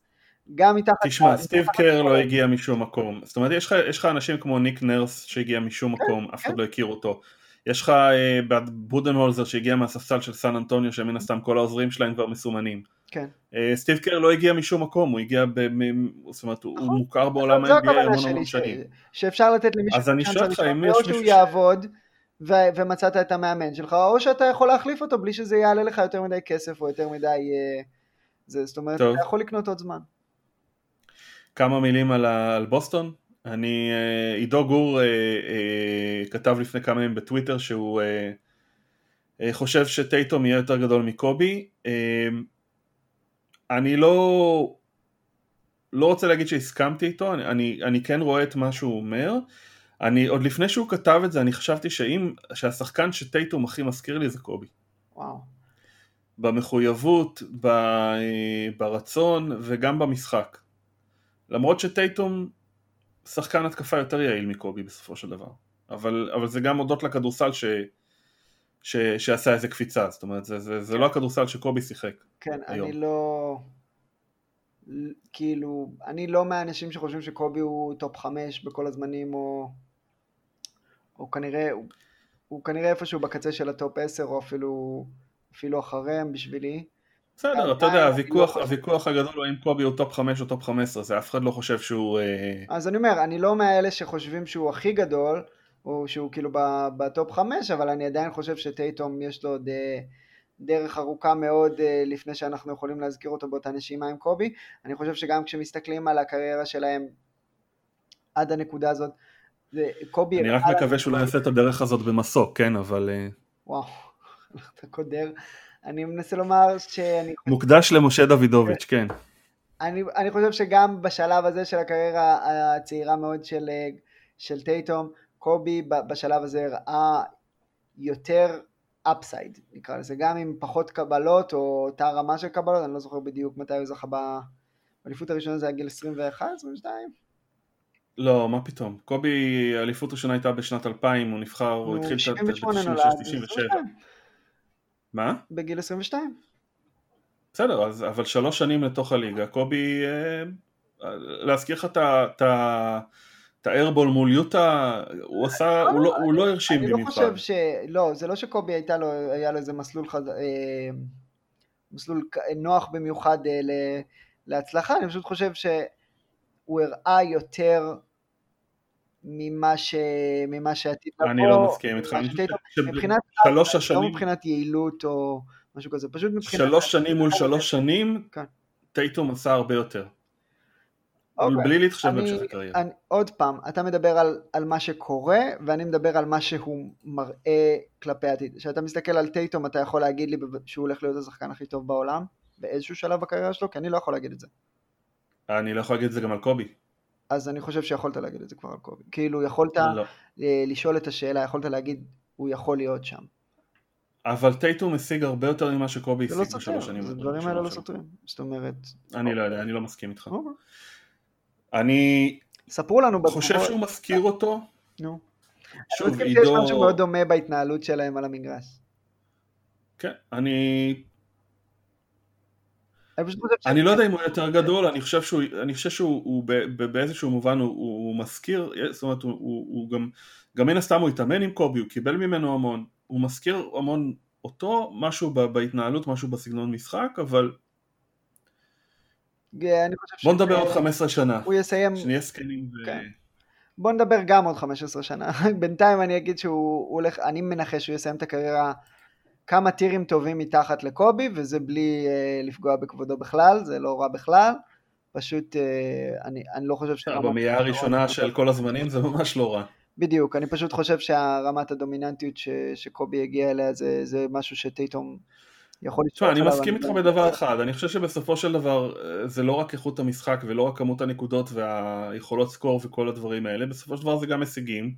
גם מתחת... תשמע, סטיב קר לא הגיע משום מקום. זאת אומרת, יש לך, אנשים כמו ניק נרס שהגיע משום כן, מקום, אף אחד כן. לא הכיר אותו. יש לך אה, בודנהולזר שהגיע מהספסל של סן אנטוניו, שמן הסתם כל העוזרים שלהם כבר מסומנים. כן. אה, סטיב קר לא הגיע משום מקום, הוא הגיע, ב, זאת אומרת, הוא נכון. מוכר בעולם ה-NBA המון המון שנים. שאפשר לתת למישהו, אז אני שואל אותך אם יש מישהו... יעבוד. ו- ומצאת את המאמן שלך, או שאתה יכול להחליף אותו בלי שזה יעלה לך יותר מדי כסף או יותר מדי... אה, זה, זאת אומרת, טוב. אתה יכול לקנות עוד זמן. כמה מילים על, ה- על בוסטון. אני, אה, עידו גור אה, אה, כתב לפני כמה ימים בטוויטר שהוא אה, אה, חושב שטייטום יהיה יותר גדול מקובי. אה, אני לא, לא רוצה להגיד שהסכמתי איתו, אני, אני, אני כן רואה את מה שהוא אומר. אני, עוד לפני שהוא כתב את זה, אני חשבתי שאם, שהשחקן שטייטום הכי מזכיר לי זה קובי. וואו. במחויבות, ב, ברצון וגם במשחק. למרות שטייטום שחקן התקפה יותר יעיל מקובי בסופו של דבר. אבל, אבל זה גם הודות לכדורסל ש, ש, שעשה איזה קפיצה, זאת אומרת, זה, זה, זה לא הכדורסל שקובי שיחק. כן, היום. אני לא... כאילו, אני לא מהאנשים שחושבים שקובי הוא טופ חמש בכל הזמנים, או, או כנראה, הוא, הוא כנראה איפשהו בקצה של הטופ עשר, או אפילו, אפילו אחריהם בשבילי. בסדר, אתה יודע, הוויכוח, לא הוויכוח הגדול הוא האם קובי הוא טופ 5 או טופ 15, זה אף אחד לא חושב שהוא... אה, אז אני אומר, אני לא מאלה שחושבים שהוא הכי גדול, או שהוא כאילו בטופ 5, אבל אני עדיין חושב שטייטום יש לו עוד דרך ארוכה מאוד אה, לפני שאנחנו יכולים להזכיר אותו באותה נשימה עם קובי. אני חושב שגם כשמסתכלים על הקריירה שלהם עד הנקודה הזאת, קובי... אני רק מקווה שהוא לא יעשה את הדרך הזאת במסוק, כן, אבל... וואו, אתה קודר. אני מנסה לומר שאני... מוקדש למשה דוידוביץ', כן. אני, אני חושב שגם בשלב הזה של הקריירה הצעירה מאוד של, של טייטום, קובי בשלב הזה הראה יותר אפסייד, נקרא לזה, גם עם פחות קבלות או אותה רמה של קבלות, אני לא זוכר בדיוק מתי הוא זכה באליפות הראשונה זה היה גיל 21, 22? לא, מה פתאום. קובי, האליפות הראשונה הייתה בשנת 2000, הוא נבחר, הוא התחיל ב-96-97. מה? בגיל 22. בסדר, אז, אבל שלוש שנים לתוך הליגה, קובי, אה, להזכיר לך את האיירבול מול יוטה, הוא עשה, הוא לא, הוא לא הרשים במיוחד. אני לא חושב ש... לא, זה לא שקובי הייתה לו, היה לו איזה מסלול חד... אה, מסלול נוח במיוחד אה, להצלחה, אני פשוט חושב שהוא הראה יותר ממה, ש... ממה שעתיד לבוא. אני לא מסכים איתך. מבחינת, שלוש השנים... לא מבחינת יעילות או משהו כזה, פשוט מבחינת... שלוש שנים מול שלוש שנים, כן. טייטום עשה הרבה יותר. אוקיי. בלי להתחשב בהמשך הקריירה. עוד פעם, אתה מדבר על, על מה שקורה, ואני מדבר על מה שהוא מראה כלפי העתיד. כשאתה מסתכל על טייטום, אתה יכול להגיד לי שהוא הולך להיות השחקן הכי טוב בעולם, באיזשהו שלב בקריירה שלו, כי אני לא יכול להגיד את זה. אני לא יכול להגיד את זה גם על קובי. אז אני חושב שיכולת להגיד את זה כבר על קובי. כאילו יכולת לא. אה, לשאול את השאלה, יכולת להגיד, הוא יכול להיות שם. אבל טייטום השיג הרבה יותר ממה שקובי השיג לא בשלוש שנים. זה דברים האלה לא סותרים, זאת אומרת... אני לא יודע, אני לא מסכים איתך. אוקיי. אני... ספרו לנו. חושב שהוא מזכיר אותו. נו. שוב, עידו... יש משהו מאוד דומה בהתנהלות שלהם על המגרש. כן, אני אני לא יודע אם הוא יותר גדול, אני חושב שהוא, אני חושב שהוא באיזשהו מובן הוא מזכיר, זאת אומרת הוא גם, גם מן הסתם הוא התאמן עם קובי, הוא קיבל ממנו המון, הוא מזכיר המון אותו, משהו בהתנהלות, משהו בסגנון משחק, אבל בוא נדבר עוד 15 שנה, הוא יסיים, שנהיה זקנים ו... כן. בוא נדבר גם עוד 15 שנה, בינתיים אני אגיד שהוא הולך, אני מנחש שהוא יסיים את הקריירה כמה טירים טובים מתחת לקובי, וזה בלי אה, לפגוע בכבודו בכלל, זה לא רע בכלל. פשוט, אה, אני, אני לא חושב ש... במאייה הראשונה של כל הזמנים זה ממש לא רע. בדיוק, אני פשוט חושב שהרמת הדומיננטיות ש, שקובי הגיע אליה זה, זה משהו שטייטום יכול לשמוע. אני מסכים איתך בדבר אחד, אני חושב שבסופו של דבר אה, זה לא רק איכות המשחק ולא רק כמות הנקודות והיכולות סקור וכל הדברים האלה, בסופו של דבר זה גם הישגים,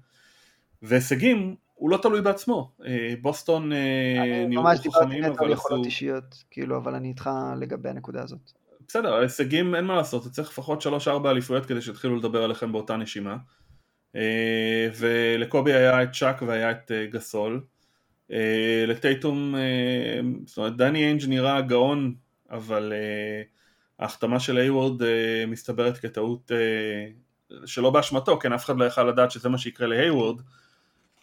והישגים הוא לא תלוי בעצמו, אה, בוסטון אה, נראו חכמים אבל עשו... ממש יכולות אישיות, כאילו, אבל אני איתך לגבי הנקודה הזאת. בסדר, ההישגים אין מה לעשות, צריך לפחות 3-4 אליפויות כדי שיתחילו לדבר עליכם באותה נשימה. אה, ולקובי היה את שאק והיה את גסול. לטייטום, זאת אומרת דני איינג' נראה גאון, אבל ההחתמה של הייוורד מסתברת כטעות שלא באשמתו, כן אף אחד לא יכל לדעת שזה מה שיקרה להייוורד.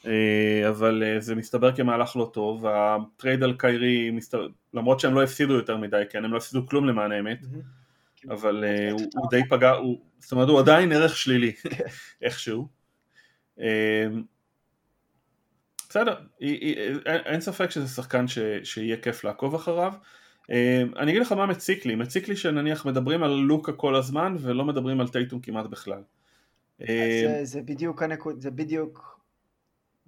אה, אבל אה, זה מסתבר כמהלך לא טוב, הטרייד על קיירי, מסתבר, למרות שהם לא הפסידו יותר מדי, כן, הם לא הפסידו כלום למען האמת, אבל אה, הוא, הוא די פגע, הוא, זאת אומרת הוא עדיין ערך שלילי, כן. איכשהו. בסדר, אין ספק שזה שחקן ש, שיהיה כיף לעקוב אחריו. אני אגיד לך מה מציק לי, מציק לי שנניח מדברים על לוקה כל הזמן ולא מדברים על טייטום כמעט בכלל. זה, זה בדיוק הנקוד, זה בדיוק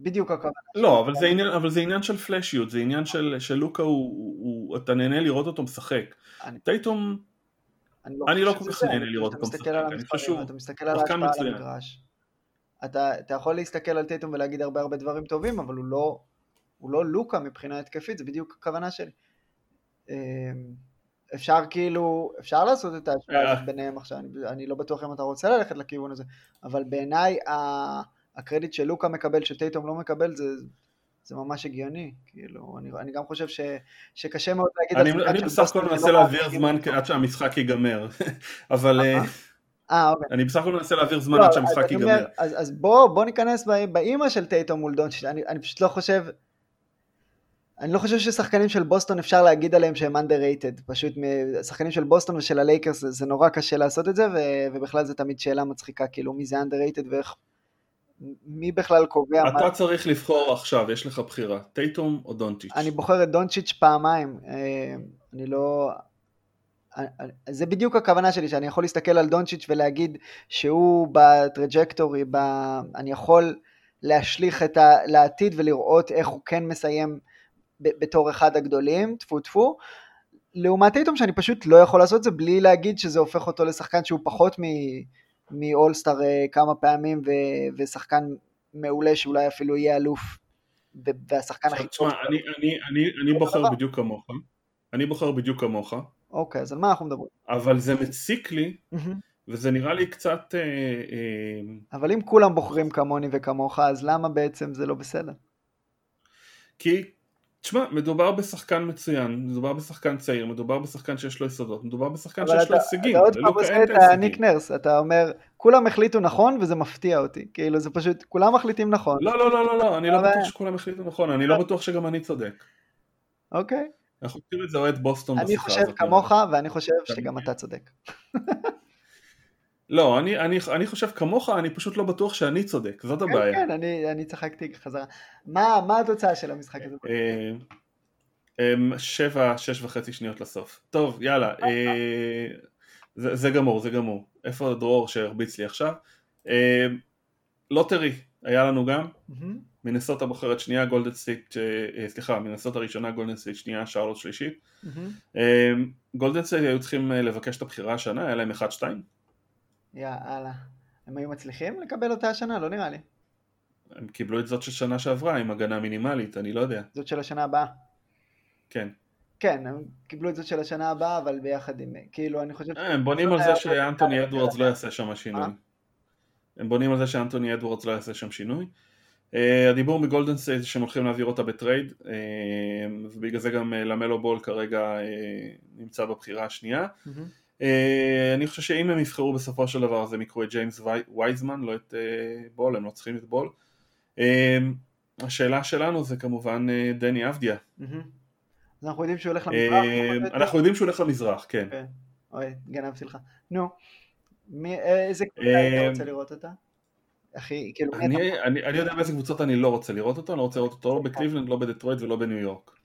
בדיוק הכוונה. לא, אבל זה, עניין, אבל זה עניין של פלאשיות, זה עניין של, של לוקה, הוא, הוא, אתה נהנה לראות אותו משחק. טייטום, אני לא, אני לא כל כך נהנה לראות אותו משחק, אני חושב שהוא שחקן על המגרש. אתה, אתה יכול להסתכל על טייטום ולהגיד הרבה הרבה דברים טובים, אבל הוא לא, הוא לא לוקה מבחינה התקפית, זה בדיוק הכוונה שלי. אמ, אפשר כאילו, אפשר לעשות את ההשוואה ביניהם עכשיו, אני, אני לא בטוח אם אתה רוצה ללכת לכיוון הזה, אבל בעיניי הקרדיט שלוקה מקבל, שטייטום לא מקבל, זה, זה ממש הגיוני, כאילו, אני, אני גם חושב ש, שקשה מאוד להגיד... אני, אני בסך הכל מנסה להעביר זמן עד שהמשחק ייגמר, אבל... אה, אה, אוקיי. אני בסך הכל מנסה להעביר זמן לא, עד שהמשחק ייגמר. אז, אז בוא, בוא ניכנס באמא של טייטום מול דונצ'יץ', אני, אני פשוט לא חושב... אני לא חושב ששחקנים של בוסטון אפשר להגיד עליהם שהם underrated, פשוט שחקנים של בוסטון ושל הלייקרס זה, זה נורא קשה לעשות את זה, ו, ובכלל זה תמיד שאלה מצחיקה, כאילו מי זה underrated ואיך, מי בכלל קובע אתה מה... צריך לבחור עכשיו, יש לך בחירה, טייטום או דונצ'יץ'? אני בוחר את דונצ'יץ' פעמיים, אה, אני לא... אה, אה, זה בדיוק הכוונה שלי, שאני יכול להסתכל על דונצ'יץ' ולהגיד שהוא בטראג'קטורי, ב... אני יכול להשליך את ה... לעתיד ולראות איך הוא כן מסיים בתור אחד הגדולים, טפו טפו, לעומת טייטום שאני פשוט לא יכול לעשות את זה בלי להגיד שזה הופך אותו לשחקן שהוא פחות מאולסטאר אה, כמה פעמים ו, ושחקן מעולה שאולי אפילו יהיה אלוף והשחקן הכי טוב. אני, אני, אני, אני בוחר בדיוק כמוך, אני בוחר בדיוק כמוך. אוקיי, אז על מה אנחנו מדברים? אבל זה מציק לי, וזה נראה לי קצת... אה, אה... אבל אם כולם בוחרים כמוני וכמוך, אז למה בעצם זה לא בסדר? כי תשמע, מדובר בשחקן מצוין, מדובר בשחקן צעיר, מדובר בשחקן שיש לו יסודות, מדובר בשחקן שיש לו הישגים. אתה עוד פעם עושה את הניק נרס, אתה אומר, כולם החליטו נכון וזה מפתיע אותי, כאילו זה פשוט, כולם מחליטים נכון. לא, לא, לא, לא, לא, אני לא בטוח שכולם החליטו נכון, אני לא בטוח שגם אני צודק. אוקיי. אנחנו עושים את זה אוהד בוסטון בשיחה הזאת. אני חושב כמוך ואני חושב שגם אתה צודק. לא, אני, אני, אני חושב כמוך, אני פשוט לא בטוח שאני צודק, זאת כן, הבעיה. כן, כן, אני, אני צחקתי חזרה. מה, מה התוצאה של המשחק הזה? אה, אמ, שבע, שש וחצי שניות לסוף. טוב, יאללה, אה, זה, זה גמור, זה גמור. איפה דרור שהרביץ לי עכשיו? אה, לוטרי, היה לנו גם. מנסות הבוחרת שנייה, גולדן סטייט, סליחה, מנסות הראשונה, גולדן סטייט שנייה, שרלוט שלישית. גולדן סטייט היו צריכים לבקש את הבחירה השנה, היה להם 1-2. יאללה. הם היו מצליחים לקבל אותה השנה? לא נראה לי. הם קיבלו את זאת של שנה שעברה עם הגנה מינימלית, אני לא יודע. זאת של השנה הבאה. כן. כן, הם קיבלו את זאת של השנה הבאה, אבל ביחד עם... כאילו, אני חושב... אה, הם בונים על זה שאנטוני אדוורדס לא יעשה שם שינוי. הם בונים על זה שאנטוני אדוורדס לא יעשה שם שינוי. הדיבור מגולדן סטייט שהם הולכים להעביר אותה בטרייד, אה, ובגלל זה גם אה, למלו בול כרגע נמצא בבחירה השנייה. אה, אני חושב שאם הם יבחרו בסופו של דבר אז הם יקחו את ג'יימס וייזמן, לא את אה, בול, הם לא צריכים את בול. אה, השאלה שלנו זה כמובן דני אבדיה. אז אנחנו יודעים שהוא הולך למזרח? אנחנו יודעים שהוא הולך למזרח, כן. אוקיי. אוי, גנבתי לך. נו, איזה קבוצה אתה רוצה לראות אותה? הכי, כאילו... אני יודע באיזה קבוצות אני לא רוצה לראות אותו, אני לא רוצה לראות אותו לא בקליבלנד, לא בדטרויט ולא בניו יורק.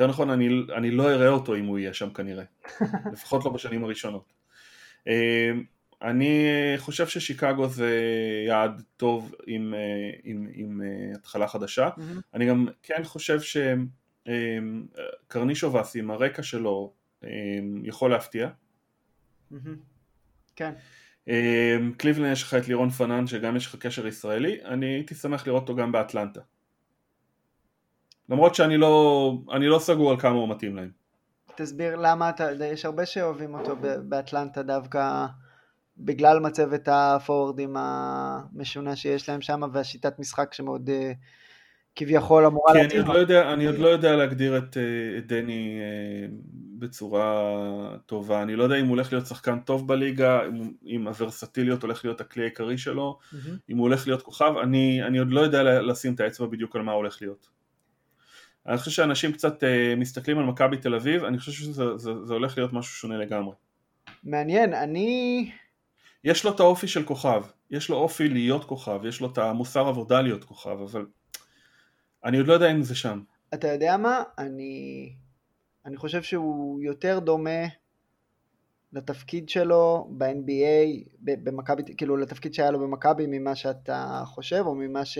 יותר נכון, אני, אני לא אראה אותו אם הוא יהיה שם כנראה, לפחות לא בשנים הראשונות. אה, אני חושב ששיקגו זה יעד טוב עם, אה, עם, עם אה, התחלה חדשה. Mm-hmm. אני גם כן חושב שקרנישובס עם הרקע שלו יכול להפתיע. Mm-hmm. כן. קליבלן יש לך את לירון פנן שגם יש לך קשר ישראלי, אני הייתי שמח לראות אותו גם באטלנטה. למרות שאני לא, אני לא סגור על כמה הוא מתאים להם. תסביר למה אתה, יש הרבה שאוהבים אותו באטלנטה דווקא בגלל מצבת הפורורדים המשונה שיש להם שם והשיטת משחק שמאוד אה, כביכול אמורה כי אני עוד, לא יודע, אני עוד לא יודע להגדיר את, אה, את דני אה, בצורה טובה, אני לא יודע אם הוא הולך להיות שחקן טוב בליגה, אם הוורסטיליות הולך להיות הכלי העיקרי שלו, mm-hmm. אם הוא הולך להיות כוכב, אני, אני עוד לא יודע לשים את האצבע בדיוק על מה הוא הולך להיות. אני חושב שאנשים קצת uh, מסתכלים על מכבי תל אביב, אני חושב שזה זה, זה הולך להיות משהו שונה לגמרי. מעניין, אני... יש לו את האופי של כוכב, יש לו אופי להיות כוכב, יש לו את המוסר עבודה להיות כוכב, אבל אני עוד לא יודע אם זה שם. אתה יודע מה? אני, אני חושב שהוא יותר דומה לתפקיד שלו ב-NBA, במכבי, כאילו לתפקיד שהיה לו במכבי ממה שאתה חושב, או ממה ש...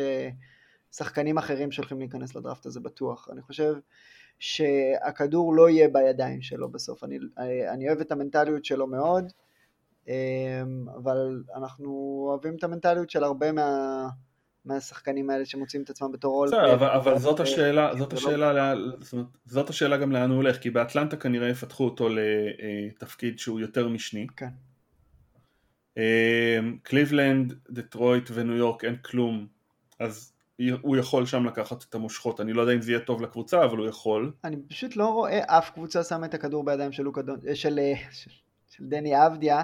שחקנים אחרים שהולכים להיכנס לדראפט הזה בטוח. אני חושב שהכדור לא יהיה בידיים שלו בסוף. אני, אני אוהב את המנטליות שלו מאוד, אבל אנחנו אוהבים את המנטליות של הרבה מה... מהשחקנים האלה שמוצאים את עצמם בתור רול. אבל, אבל זאת השאלה, זאת השאלה, זאת השאלה גם לאן הוא הולך, כי באטלנטה כנראה יפתחו אותו לתפקיד שהוא יותר משני. כן. קליבלנד, דטרויט וניו יורק אין כלום, אז הוא יכול שם לקחת את המושכות, אני לא יודע אם זה יהיה טוב לקבוצה, אבל הוא יכול. אני פשוט לא רואה אף קבוצה שמה את הכדור בידיים של, לוקה דון, של, של, של דני אבדיה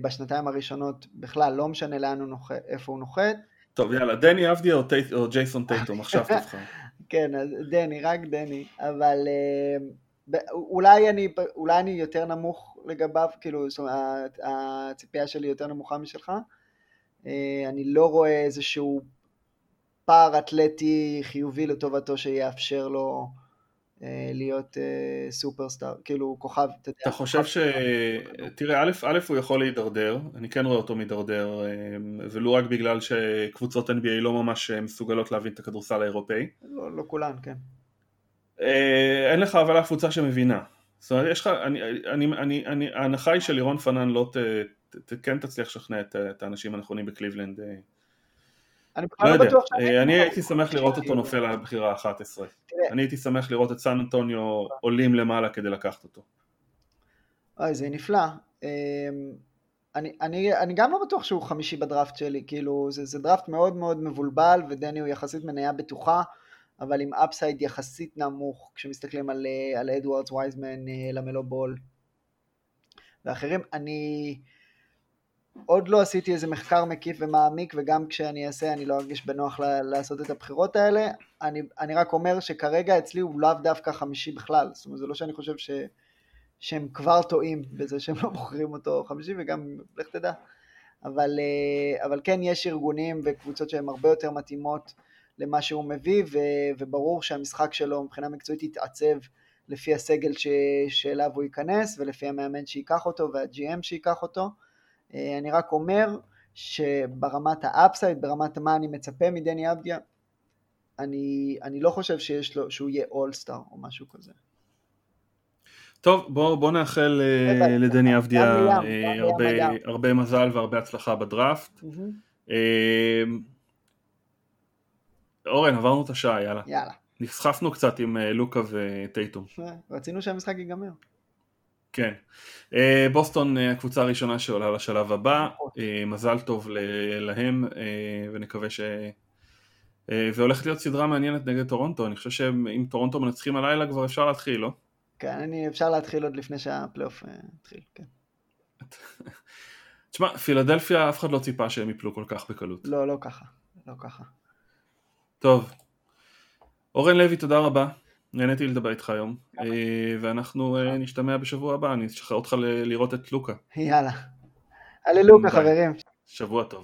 בשנתיים הראשונות בכלל, לא משנה לאן הוא נוחת, איפה הוא נוחת. טוב יאללה, דני אבדיה או, טייט, או ג'ייסון טייטום, עכשיו תבחר. כן, אז דני, רק דני, אבל אולי, אני, אולי אני יותר נמוך לגביו, כאילו, זאת אומרת, הציפייה שלי יותר נמוכה משלך. אני לא רואה איזשהו פער אתלטי חיובי לטובתו שיאפשר לו אה, להיות אה, סופרסטאר, כאילו כוכב, אתה יודע. אתה חושב ש... תראה, א', א', הוא יכול להידרדר, אני כן רואה אותו מידרדר, אה, ולו רק בגלל שקבוצות NBA לא ממש מסוגלות להבין את הכדורסל האירופאי. לא, לא כולן, כן. אין לך אבל אף קבוצה שמבינה. זאת אומרת, יש לך, אני, אני, אני, אני, ההנחה היא שלירון פנן לא ת, ת, ת, כן תצליח לשכנע את, את האנשים הנכונים בקליבלנד אני לא, לא בטוח שאני... אני הייתי שמח לראות אותו נופל על הבחירה ה-11. אני הייתי שמח לראות את סן אנטוניו עולים למעלה כדי לקחת אותו. אוי, זה נפלא. אמ, אני, אני, אני גם לא בטוח שהוא חמישי בדראפט שלי, כאילו זה, זה דראפט מאוד מאוד מבולבל ודני הוא יחסית מניה בטוחה, אבל עם אפסייד יחסית נמוך כשמסתכלים על, על אדוארדס וייזמן, אה, למלו בול ואחרים. אני, עוד לא עשיתי איזה מחקר מקיף ומעמיק, וגם כשאני אעשה אני לא ארגיש בנוח לעשות את הבחירות האלה. אני, אני רק אומר שכרגע אצלי הוא לאו דווקא חמישי בכלל, זאת אומרת זה לא שאני חושב ש, שהם כבר טועים בזה שהם לא בוחרים אותו חמישי, וגם לך תדע. אבל, אה, אבל כן יש ארגונים וקבוצות שהן הרבה יותר מתאימות למה שהוא מביא, ו, וברור שהמשחק שלו מבחינה מקצועית יתעצב לפי הסגל ש, שאליו הוא ייכנס, ולפי המאמן שייקח אותו וה-GM שייקח אותו. אה, אני רק אומר שברמת ה upside, ברמת מה אני מצפה מדני אבדיה, אני, אני לא חושב שיש לו, שהוא יהיה all-star או משהו כזה. טוב, בוא, בוא נאחל אה, לדני אבדיה אה, הרבה, הרבה מזל והרבה הצלחה בדראפט. אורן, עברנו את השעה, יאללה. יאללה. נסחפנו קצת עם לוקה וטייטום. רצינו שהמשחק ייגמר. כן. אה, בוסטון אה, הקבוצה הראשונה שעולה לשלב הבא, נכון. אה, מזל טוב להם ונקווה ש... והולכת להיות סדרה מעניינת נגד טורונטו, אני חושב שאם טורונטו מנצחים הלילה כבר אפשר להתחיל, לא? כן, אני, אפשר להתחיל עוד לפני שהפלייאוף יתחיל, כן. תשמע, פילדלפיה אף אחד לא ציפה שהם יפלו כל כך בקלות. לא, לא ככה, לא ככה. טוב. אורן לוי, תודה רבה. נהניתי לדבר איתך היום, אה, ואנחנו אה, נשתמע בשבוע הבא, אני אשחרר אותך לראות את לוקה. יאללה. הללוקה חברים. שבוע טוב.